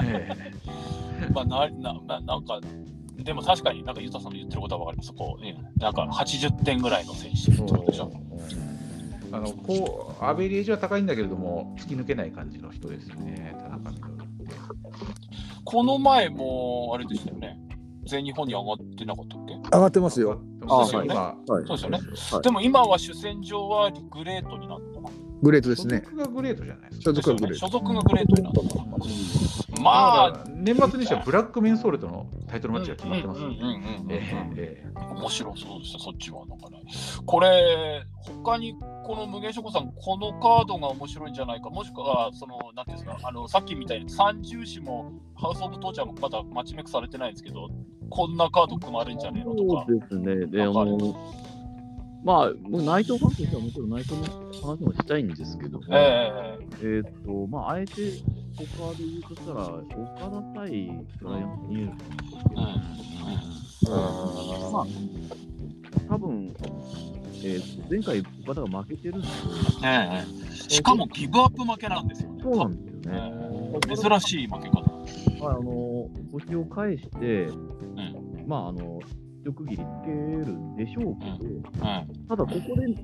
え まあ、ななななんか、でも確かになんかユタさんの言ってることは分かります。こう、ね、なんか80点ぐらいの選手えってことでしょ？あのこうアベレージは高いんだけれども突き抜けない感じの人ですよね、田中君この前も、あれでしたよね。全日本に上がってなかったっけ？上がってますよ。あそうですよね。今はい。そうですよね。はい。でも今は主戦場はグレートになったのかなグレートですね。所属がグレートじゃないですか。所属がグレート。所属がグレートになったのかなままああ、、年末にしてはブラックメンソーレとのタイトルマッチが決まってますんうんうんうんうんえええ面白そうでした、そっちは。なんかね、これ、他にこの無限諸子さん、このカードが面白いんじゃないか、もしくは、その、なんていうんですか、あのさっきみたいに三重視もハウス・オブ・トーチャーもまだマッチメイクされてないんですけど、こんなカード組まれるんじゃねえのとか。そうですね。で、あの、まあ、もう内藤ファンとしてはもちろん内藤の話もしたいんですけど、ええっ、と、まあ、あえて他で言うとしたら、岡田対ブライアン・ニューえうんまあ、多分、えーと前回岡田が負けてるんですけええしかもギブアップ負けなんですよそうなんですよね。ええ。珍しい負け方。まあ、あの、星を返して、ん。まあ、あの、一区切りつけるんでしょうけど、うん。ただここで引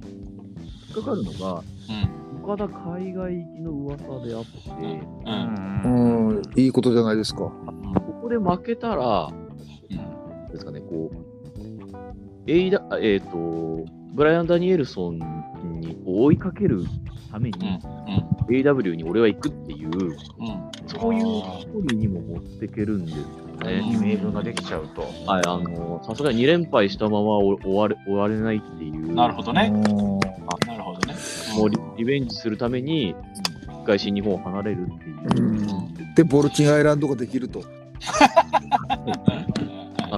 っかかるのが、うん。岡田海外行きの噂であって、うん。うん。うん、いいことじゃないですか。ここで負けたら、ですかね、こう、エイダえっ、と、ブライアン・ダニエルソンに追いかけるために、AW に俺は行くっていう、うんうん。そういうストーリーにも持ってけるんですよね。いい名分ができちゃうと。はい、あの、さすがに2連敗したまま終終われ終われないっていう、なるほどね。うんなるほどね。もうリリベンジするために、一回新日本を離れるっていう。で、ボルチンアイランドができると。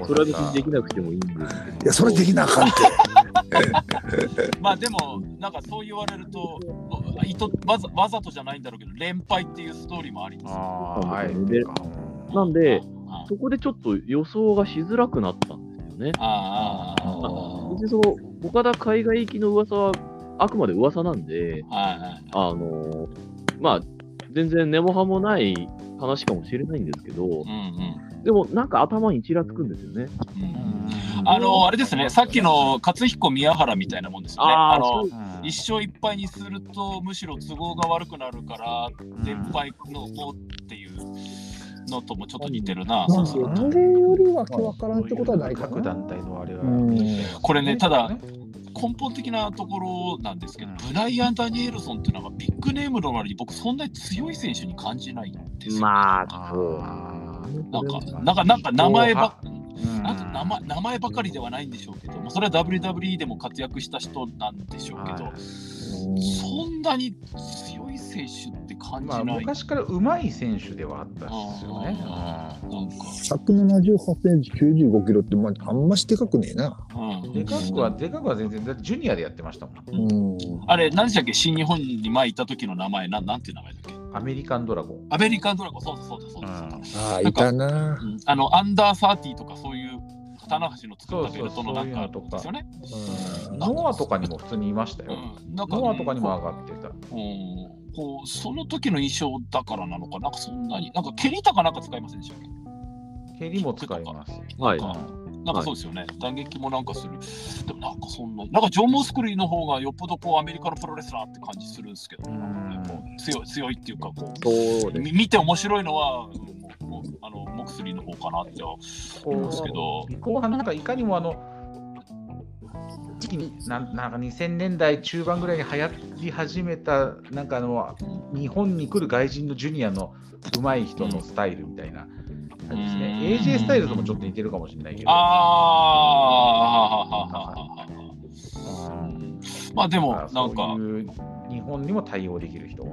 それは別にできなくてもいいんです。いや、それできなあかんって。まあでも、なんかそう言われると、意図わざわざとじゃないんだろうけど、連敗っていうストーリーもありますよ。ああ、はい。でなんで、あそこでちょっと予想がしづらくなったんですよね。ああああ別にその、岡田海外行きの噂はあくまで噂なんで、はいはいあのまあ、全然根も葉もない話かもしれないんですけど、うんうん。でもなんか頭にちらつくんですよね。うんあの、あれですね、さっきの勝彦宮原みたいなもんですよね。あのそう。一勝一敗にすると、むしろ都合が悪くなるから、連敗の方っていうのともちょっと似てるな。まあ、そうあれよりはわからんってことはないかな。各団体のあれは。うんこれねただ根本的なところなんですけど、うんブライアン・ダニエルソンっていうのがビッグネームの割に僕そんなに強い選手に感じないんですよ。まあ、なんか、なんか、なんか名前ば、うんなんか名前名前ばかりではないんでしょうけども、それは WWE でも活躍した人なんでしょうけど、はいそんなに強い選手って感じまあ、ない。昔から上手い選手ではあったですよね。なんか、178センチ、95キロって、まあ、あんましでかくねえな。うんでかくは、でかくは全然、だってジュニアでやってましたもん。うん。あれ、何でしたっけ、新日本に前いた時の名前、なんなんていう名前だっけ？アメリカンドラゴン。アメリカンドラゴン、そうだそうだそうだそうだ。ああ、いたな。うんあの、アンダーサーティとかそういう棚橋の作ったベルトのなんかそうそうそういうのとかノアとかにも普通にいましたよ。うん、なんかノアとかにも上がってた。うん、こうその時の印象だからなのか、な？んかそんなに、なんか蹴りとかなんか使いませんでしたっけ？蹴りも使います。はい。なんかそうですよね、打撃もなんかする。でもなんかそんな、なんかジョン・モスクリーの方がよっぽどこうアメリカのプロレスラーって感じするんですけど、ね強い強いっていうかこう見て面白いのは、うんもうもうあのモクスリーの方かなって思うんですけど、後半なんかいかにもあの時期になんなんか2000年代中盤ぐらいに流行り始めたなんかあの日本に来る外人のジュニアの上手い人のスタイルみたいな感じですね。うん。AJ スタイルともちょっと似てるかもしれないけど。ああ、うん。まあでもまあ、なんか、日本にも対応できる人。で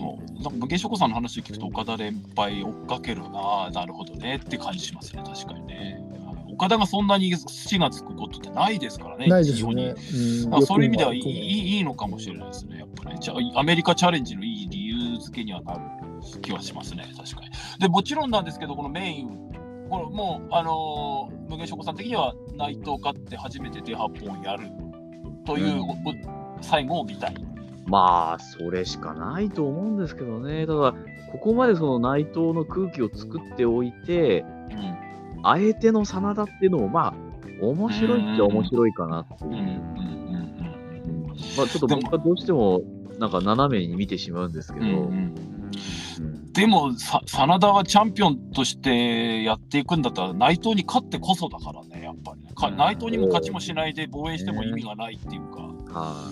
も、なんか無限諸子さんの話聞くと、岡田連敗追っかけるな。あ、なるほどね。って感じしますね、確かにね。岡田がそんなに土がつくことってないですからね、ないです非常に。よね。うん。まあ、そういう意味ではいいいいのかもしれないですね、やっぱね。じゃあアメリカチャレンジのいい理由付けにはなる気はしますね、確かに。で、もちろんなんですけど、このメイン、これもう、あのー無限諸子さん的には内藤勝って初めてデハポンやるという、おお最後を見たい。まあ、それしかないと思うんですけどね。ただ、ここまでその内藤の空気を作っておいて、うんあえての真田っていうのも、まあ、面白いっちゃ面白いかなっていう。うんうんうんうんまあ、ちょっと僕はどうしても、なんか斜めに見てしまうんですけど、うんうんうんでもさ真田はチャンピオンとしてやっていくんだったら内藤に勝ってこそだからねやっぱりね。内藤にも勝ちもしないで防衛しても意味がないっていうか、は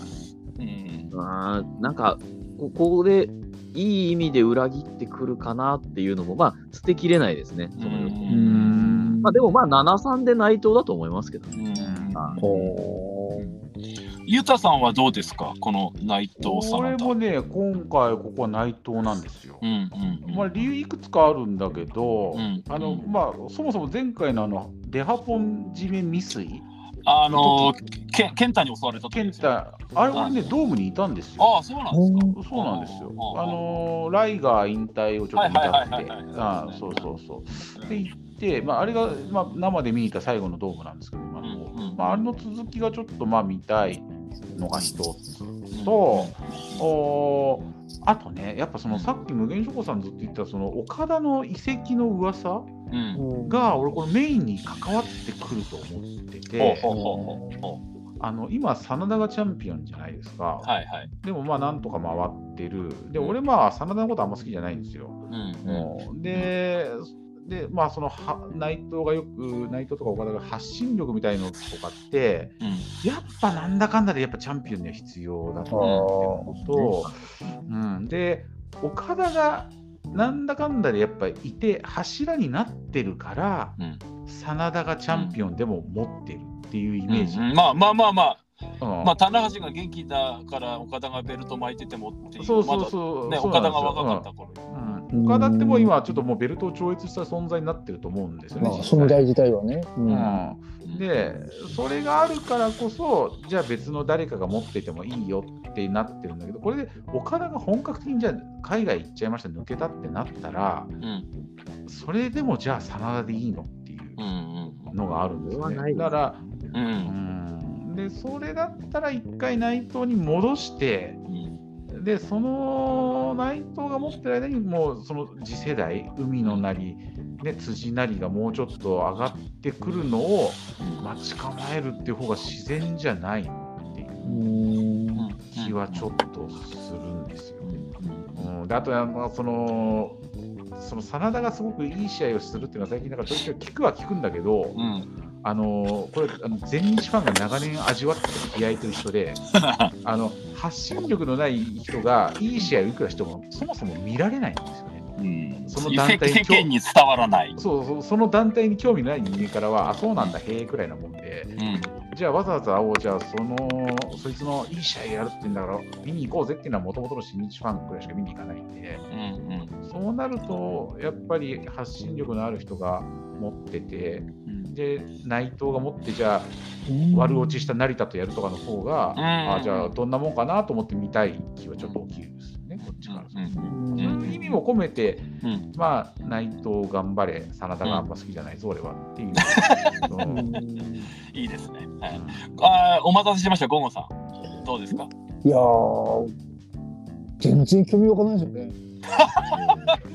い。うん、あーなんか、ここでいい意味で裏切ってくるかなっていうのも、まあ、捨てきれないですね。そのうん。まあ、でも、まあ、7-3で内藤だと思いますけどね。うん。はいほゆたさんはどうですか？この内藤真田これもね、今回ここは内藤なんですよ。うんうんうん。まあ、理由いくつかあるんだけど、うんあのまあ、そもそも前回のあのデハポン締め未遂、あのけ健太に襲われた時健ですよ。太、あれ俺ね、ドームにいたんですよ。ああそうなんですか。そうなんですよ。ああのライガー引退をちょっと見たくて、ああそうそうそう。で行って、まあ、あれが、まあ、生で見に行った最後のドームなんですけど、今のうんうん。まあ、あれの続きがちょっとまあ見たいのが一つ。と、おあとね、やっぱそのさっき無限諸子さんずっと言ったその岡田の移籍の噂うん。が俺これメインに関わってくると思っててあの今真田がチャンピオンじゃないですか、うはいはい。でもまあなんとか回ってる。で俺まあ真田のことあんま好きじゃないんですよ、うんうん。う。んででまあそのは内藤がよく内藤とか岡田が発信力みたいのとかってうん。やっぱなんだかんだでやっぱチャンピオンには必要だと思ってるのと、うん、で岡田がなんだかんだでやっぱりいて柱になってるから、うん真田がチャンピオンでも持ってるっていうイメージ。うん。まあまあまあまあ。うん。まあ、棚橋が元気だから岡田がベルト巻いててもっていうそうそうそう。まだね、そう岡田が若かった頃。うんうん岡田ってもう今ちょっともうベルトを超越した存在になってると思うんですよね。存在自体はね。うん。うん、でそれがあるからこそじゃあ別の誰かが持っててもいいよってなってるんだけどこれで岡田が本格的にじゃあ海外行っちゃいました抜けたってなったらうん。それでもじゃあ真田でいいのっていううんのがあるんですよね。それはないだから、うん。ううん。ん、でそれだったら一回内藤に戻してでその内藤が持ってる間にもうその次世代海のなり、ね、辻なりがもうちょっと上がってくるのを待ち構えるっていう方が自然じゃないっていううん気はちょっとするんですよ。うん、であとはまあそのその真田がすごくいい試合をするっていうのは最近なんかちょ聞くは聞くんだけど、うん。あのこれあの全日ファンが長年味わってきて焼いてる人で あの発信力のない人がいい試合をいくらしてもそもそも見られないんですよね。うん。その団体に世間に伝わらない。そうそうその団体に興味のない人間からはあそうなんだへえくらいなもんで。うん。じゃあわざわざ会おうじゃあそのそいつのいい試合やるって言うんだから見に行こうぜっていうのはもともとの新日ファンくらいしか見に行かないんで。うんうん。そうなるとやっぱり発信力のある人が持っててうんで内藤が持ってじゃあ悪落ちした成田とやるとかの方が、うん。あじゃあどんなもんかなと思って見たい気はちょっと大きいですよね、こっちからそういう意味も込めて、うん。まあ、内藤頑張れ、真田があんま好きじゃないぞ、俺はっていう。うん。いいですね。はい、あーお待たせしました、ゴゴさん。どうですか？いやー、全然興味わかんないですよね。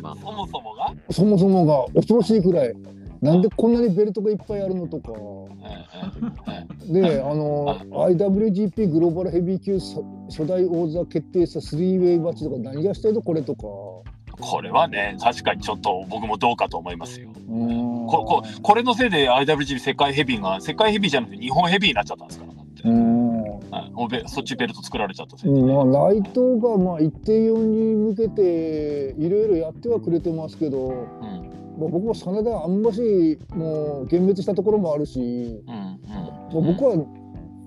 ま あそもそもが、そもそもが恐ろしいくらい。なんでこんなにベルトがいっぱいあるのとか。で、あの、IWGP グローバルヘビー級初初代王座決定したスリーウェイバッチとか何がしたいのこれとか。えこれはね、確かにちょっと僕もどうかと思いますよ。うんこここれのせいで IWGP 世界ヘビーが世界ヘビーじゃなくて日本ヘビーになっちゃったんですから。だってそっちベルト作られちゃったせいで。うんまあ、内藤がまあ1.4に向けていろいろやってはくれてますけど、うんまあ、僕も真田あんましもう幻滅したところもあるし、うんうん。まあ、僕は、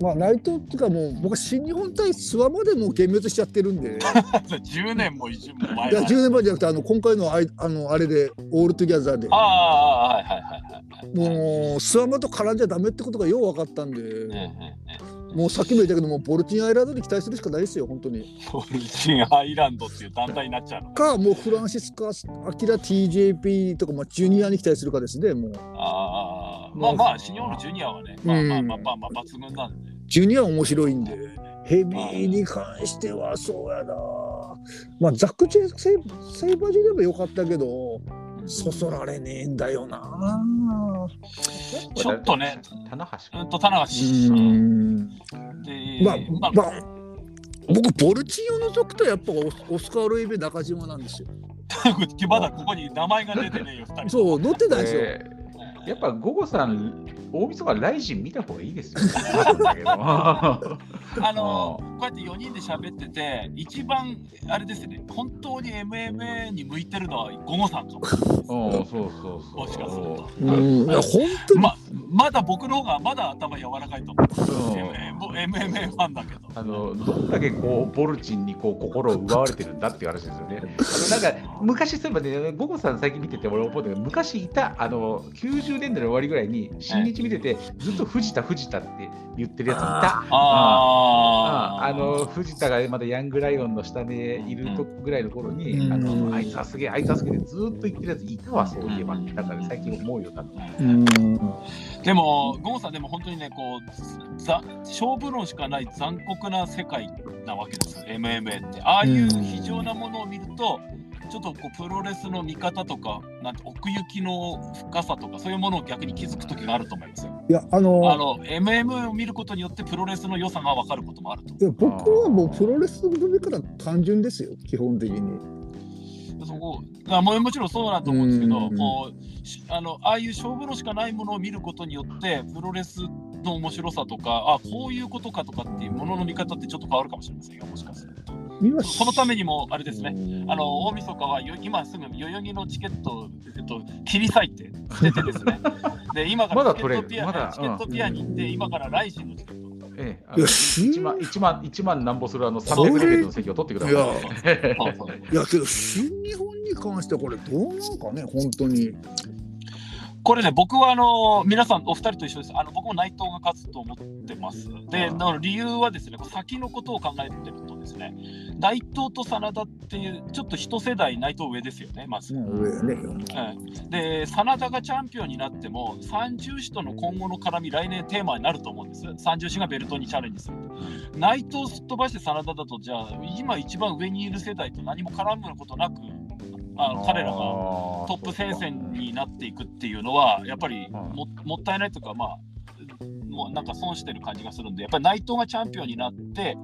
まあ、内藤っていうかもう僕は新日本対諏訪までもう幻滅しちゃってるんで。10年も一も前。いやだ10年前じゃなくてあの今回のあいあのあれでオールトゥギャザーで。ああはいはいはいはいはい。もう諏訪間と絡んじゃダメってことがよう分かったんで、ええええもうさっきも言ったけどもボルティンアイランドに期待するしかないですよ本当に。ポルチンアイランドっていう団体になっちゃうの。かもうフランシスカ・アキラ TJP とか、まあ、ジュニアに期待するかですねもうああまあまあ新日本のジュニアはね、まあまあまあまあまあ抜群なんで。ジュニアは面白いんでヘビーに関してはそうやなまあザック・チェイセイバージでもよかったけどそそられねえんだよな。ちょっとね、棚橋うんと棚う橋。ん。でまあまあまあ僕ボルチンを除くとやっぱオオスカー・ロイベ中島なんですよ。まだここに名前が出てねえよ、二人。そう乗ってないですよ、えーやっぱ午後さん、大晦日ライジン見た方がいいですよ。あのこうやって4人で喋ってて、一番あれですね、本当に MMA に向いてるのは午後さんかも。うん、そうそうそう。もしかすると。うんいや本当に、ままだ僕の方がまだ頭柔らかいと思う。うん MMA ファンだけど。あのどんだけこうボルチンにこう心を奪われてるんだっていう話ですよね。あのなんか昔そういえばね、ゴゴさん最近見てて俺思ったけど、昔いたあの90年代の終わりぐらいに新日見てて、ずっと藤田藤田って言ってるやついた。ああああの藤田がまだヤングライオンの下でいるとぐらいの頃に、うん。あのあいつはすげえ、あいつはすげえってずーっと言ってるやついたわ、そういえば。って、だから最近思うようになった。うん。でも、ゴンさん、でも本当にね、こう、ざ勝負論しかない残酷な世界なわけですよ、MMA って。ああいう非常なものを見ると、ちょっとこうプロレスの見方とか、なんて奥行きの深さとか、そういうものを逆に気づく時があると思いますよ。いやあのあの MMA を見ることによってプロレスの良さが分かることもあると。いや僕はもうプロレスの目から単純ですよ基本的に。そこあもうもちろんそうだと思うんですけど、うんこうしあのああいう勝負のしかないものを見ることによってプロレスの面白さとかあこういうことかとかっていうものの見方ってちょっと変わるかもしれませんよもしかすると。今そのためにもあれですね。あの大晦日はよ今すぐ代々木のチケットを、えっと、切り裂いて捨ててですね。で今からまだチケットピアまだチケットピアに行って、今から来週のチケット。ええ、あいやの新1万、1万、1万なんぼするあの300レベルの席を取ってください。そう。そういやけど新日本にに関してはこれどうなんかね本当に。これね、僕はあの皆さん、お二人と一緒です。あの僕も内藤が勝つと思ってます。で、うんだから理由はですね、先のことを考えてるとですね、内藤と真田っていう、ちょっと一世代内藤上ですよね、まず。うん上ね。うんで、真田がチャンピオンになっても、三重士との今後の絡み、来年テーマになると思うんです。三重士がベルトにチャレンジすると。内藤すっ飛ばして真田だと、じゃあ、今一番上にいる世代と何も絡むことなく、あ彼らがトトップ戦線になっていくっていうのは、やっぱりももったいないというか、まあ、もうなんか損してる感じがするんで、やっぱり内藤がチャンピオンになって、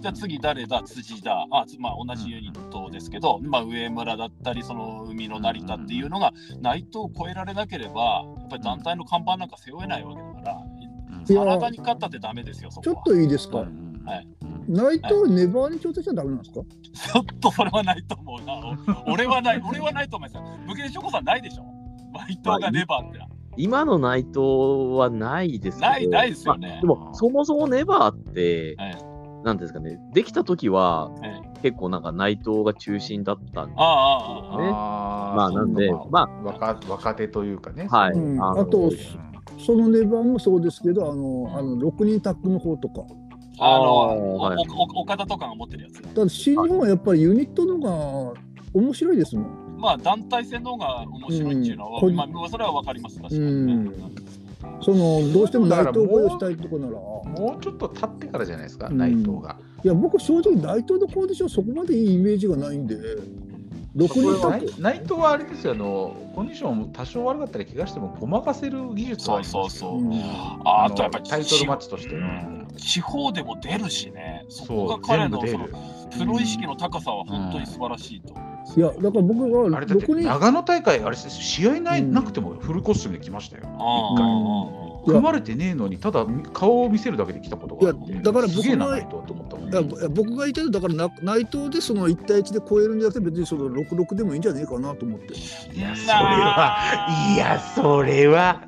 じゃあ次誰だ、辻だ、あつまあ、同じユニットですけど、まあ、上村だったり、その海の成田っていうのが、内藤を超えられなければ、やっぱり団体の看板なんか背負えないわけだから、いや真田に勝ったってダメですよ、そこは。ちょっといいですか？はい内藤ネバーに挑戦しちゃダメなんですか？ちょっとそれはないと思うな。お俺はない、俺はないと思いますよ。武家チョコさんないでしょ？内藤がネバーって。今の内藤はないですけどないないですよねまあでも、そもそもネバーって、はいなんですかね、できた時は、え結構なんか内藤が中心だったんでああ、ああ、ああ。ねあーまあなんでそうかま若若手というかね。はいうんあのあとそのネバーもそうですけど、あのあの六人タッグの方とか。あの、あーはいおお岡田とかが持ってるやつ。ただ新日本はやっぱりユニットの方が面白いですもん。まあ、団体戦の方が面白いっていうのは、うんまあ、それはわかります。確かに。うんそのどうしても内藤をしたいとこなら。もうちょっと経ってからじゃないですか、うん内藤が。いや僕正直内藤のコンディションそこまでいいイメージがないんで。内内藤はあれですよあの、コンディション多少悪かったり怪我してもごまかせる技術はありますよそうそうそううんああとやっぱりタイトルマッチとして。うん地方でも出るしね、そこが彼の。そのプロ意識の高さは本当に素晴らしいと。いやだから僕はあれだって。長野大会、あれです試合ない、うんなくてもフルコスチュームで来ましたよ。あ一回組まれてねえのに、ただ顔を見せるだけで来たことがあっていやだから僕がすげえな、内藤と思ったもん。いやぼ僕が言いただからな内藤でその1対1で超えるんじゃなくて別にその66でもいいんじゃねえかなと思って。いや、それは、いや、それは、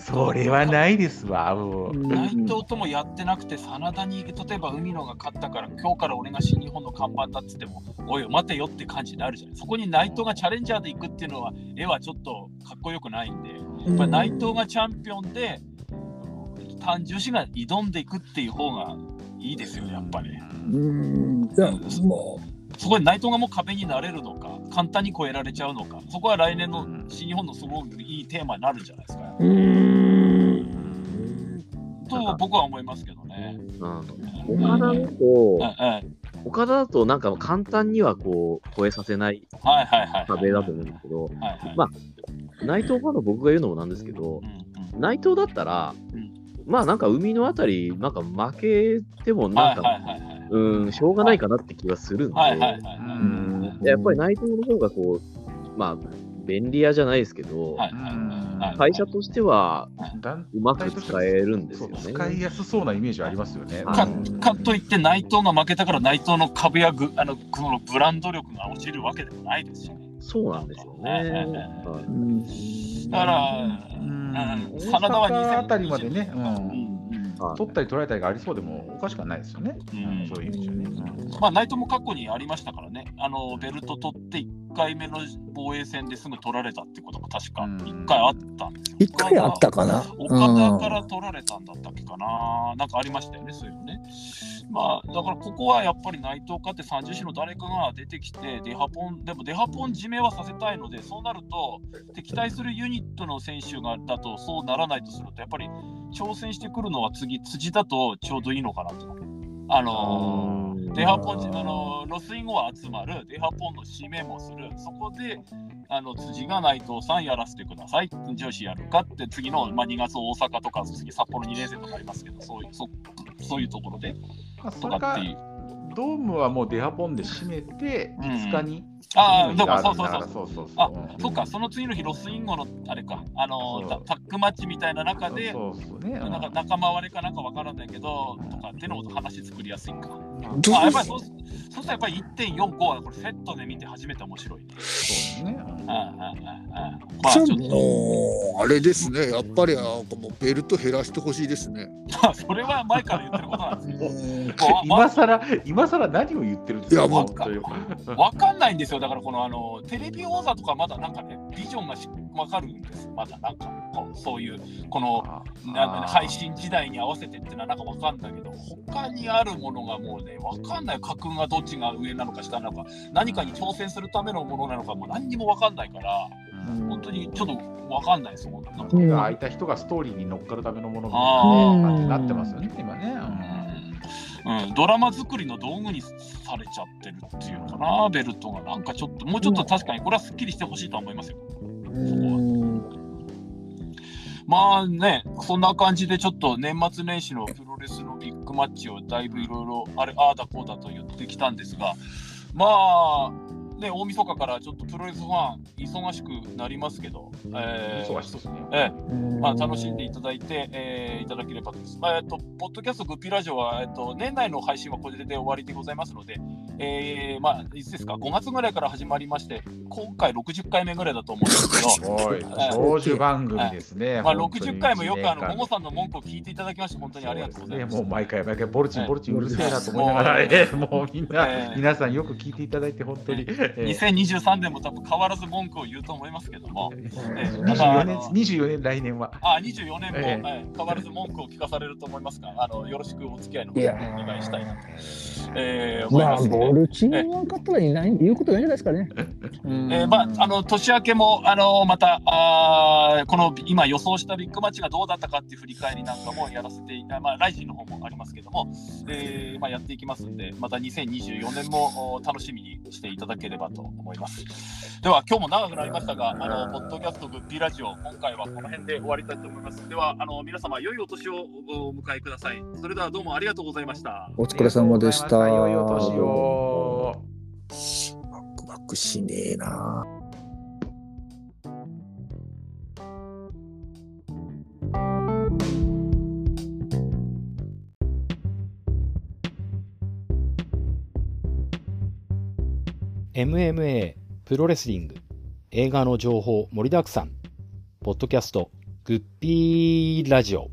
それはないですわ。もう内藤ともやってなくて、真田に例えば海野が勝ったから、今日から俺が新日本の看板だっつっても、おい、待てよって感じになるじゃない。そこに内藤がチャレンジャーで行くっていうのは、絵はちょっとかっこよくないんで、やっぱり内藤がチャンピオンで、単純子が挑んでいくっていう方がいいですよね、やっぱり。うん。いやもそこで内藤がもう壁になれるのか、簡単に超えられちゃうのか、そこは来年の新日本のすごくいいテーマになるんじゃないですか。ううん。と僕は思いますけどね。うん、岡田だと、はい岡田だとなんか簡単にはこう超えさせない。壁だと思うんですけど。ま内藤ファンの僕が言うのもなんですけど、内藤だったら、うんまあなんか海のあたり、なんか負けてもはないんか。うん、しょうがないかなって気がするんで、やっぱり内藤の方がこう、まあ、便利屋じゃないですけど。会社としては団うまく使えるんですよね。使いやすそうなイメージありますよね。かかといって内藤が負けたから内藤の株やぐあのこのブランド力が落ちるわけでもないですしね。そうなんですよね。だから、うん。うん。大真田は阪あたりまでね、うん。うん。うんはい取ったり取られたりがありそうでもおかしくはないですよね。うん。そういう意味じゃね。まあ、内藤も過去にありましたからね、あのベルト取って1回目の防衛戦ですぐ取られたってことも確かうん1回あったんですよ。一回あったかな？岡田から取られたんだったっけかな、なんかありましたよね、そういうのね。まあ、だからここはやっぱり内藤かって30種の誰かが出てきて、デハポン、でもデハポン締めはさせたいので、そうなると、敵対するユニットの選手がだとそうならないとすると、やっぱり挑戦してくるのは次、辻だとちょうどいいのかなと。あのーデハポン、あのロスインゴは集まる、デハポンの締めもする、そこであの辻が内藤さんやらせてください、女子やるかって、次の、まあ、2月大阪とか、次札幌2年生とかありますけど、そういうそそういうところでとれかかっていう。ドームはもうデハポンで閉めてうん5日に。ああ、そうからそうそうそう。あうんそっか、その次の日、ロスインゴのあれか、あのタタッグマッチみたいな中で、そうそうね。なんか仲間割れかなんかわからないけど、とかっていうのも話作りやすいか。あやっぱりそうそうするとやっぱり1.45はこれセットで見て初めて面白いね。そうね。うんうんうんうんうんまあちょっと、あれですね、やっぱりなんかもうベルト減らしてほしいですね。ま あそれは前から言ってることなんですけど。今さら、今さら何を言ってるんですか？いやもう本当にわかんないんですですよ、だからこのあのテレビ王座とかまだなんかね、ビジョンがし分かるんです、まだなんかこうそういう、このな配信時代に合わせてっていうのはなんか分かんないけど、他にあるものがもうね、分かんない、家訓がどっちが上なのか下なのか、何かに挑戦するためのものなのか、もう何にも分かんないから、本当にちょっと分かんないですよ、なんか。手が空いた人がストーリーに乗っかるためのものみたいな感じになってますよね、今ね。うんうん、ドラマ作りの道具にされちゃってるっていうのかな、ベルトが。なんかちょっと、もうちょっと確かにこれはすっきりしてほしいとは思いますよ。うんまあね、そんな感じでちょっと年末年始のプロレスのビッグマッチをだいぶいろいろあれ、ああだこうだと言ってきたんですが、まあ、ね、大晦日からちょっとプロレスファン忙しくなりますけど、えー忙しいですね。ええまあ、楽しんでいただいて、えーいただければと思います。まあ、えっと、ポッドキャストグッピーラジオは、えっと、年内の配信はこれで終わりでございますので、えーまあ、いつですか、5月ぐらいから始まりまして、今回60回目ぐらいだと思うんですけど、おい、長寿番組ですね。まあ、本当に60回もよくあの、ももさんの文句を聞いていただきまして、本当にありがとうございます。ね、もう毎回毎回ボルチンはいボルチンうるせえなと思いながら、もうええもうみんな、ええ皆さんよく聞いていただいて本当に、ええ。2023年も多分変わらず文句を言うと思いますけども、ええ。ただ24あ年の24年来年は。あ24年も、ええ。はい変わらず文句を聞かされると思いますが、あのよろしくお付き合いのお願いしたいなと、えー思いまあ、ボルチンの方はいない、言うことないんじゃないですかね。えーまあ、あの年明けもあのまたあーこの今予想したビッグマッチがどうだったかっていう振り返りなんかもやらせて、あまあ、ライジンの方もありますけども、えーまあ、やっていきますんで、また2024年もお楽しみにしていただければと思います。では、今日も長くなりましたが、あのポッドキャストグッピーラジオ、今回はこの辺で終わりたいと思います。では、あの皆様、良いお年をお迎えください。それではどうもありがとうございました。お疲れ様でした。良いお年を。バックバックしねえな。MMA プロレスリング。映画の情報盛りだくさん。ポッドキャストグッピーラジオ。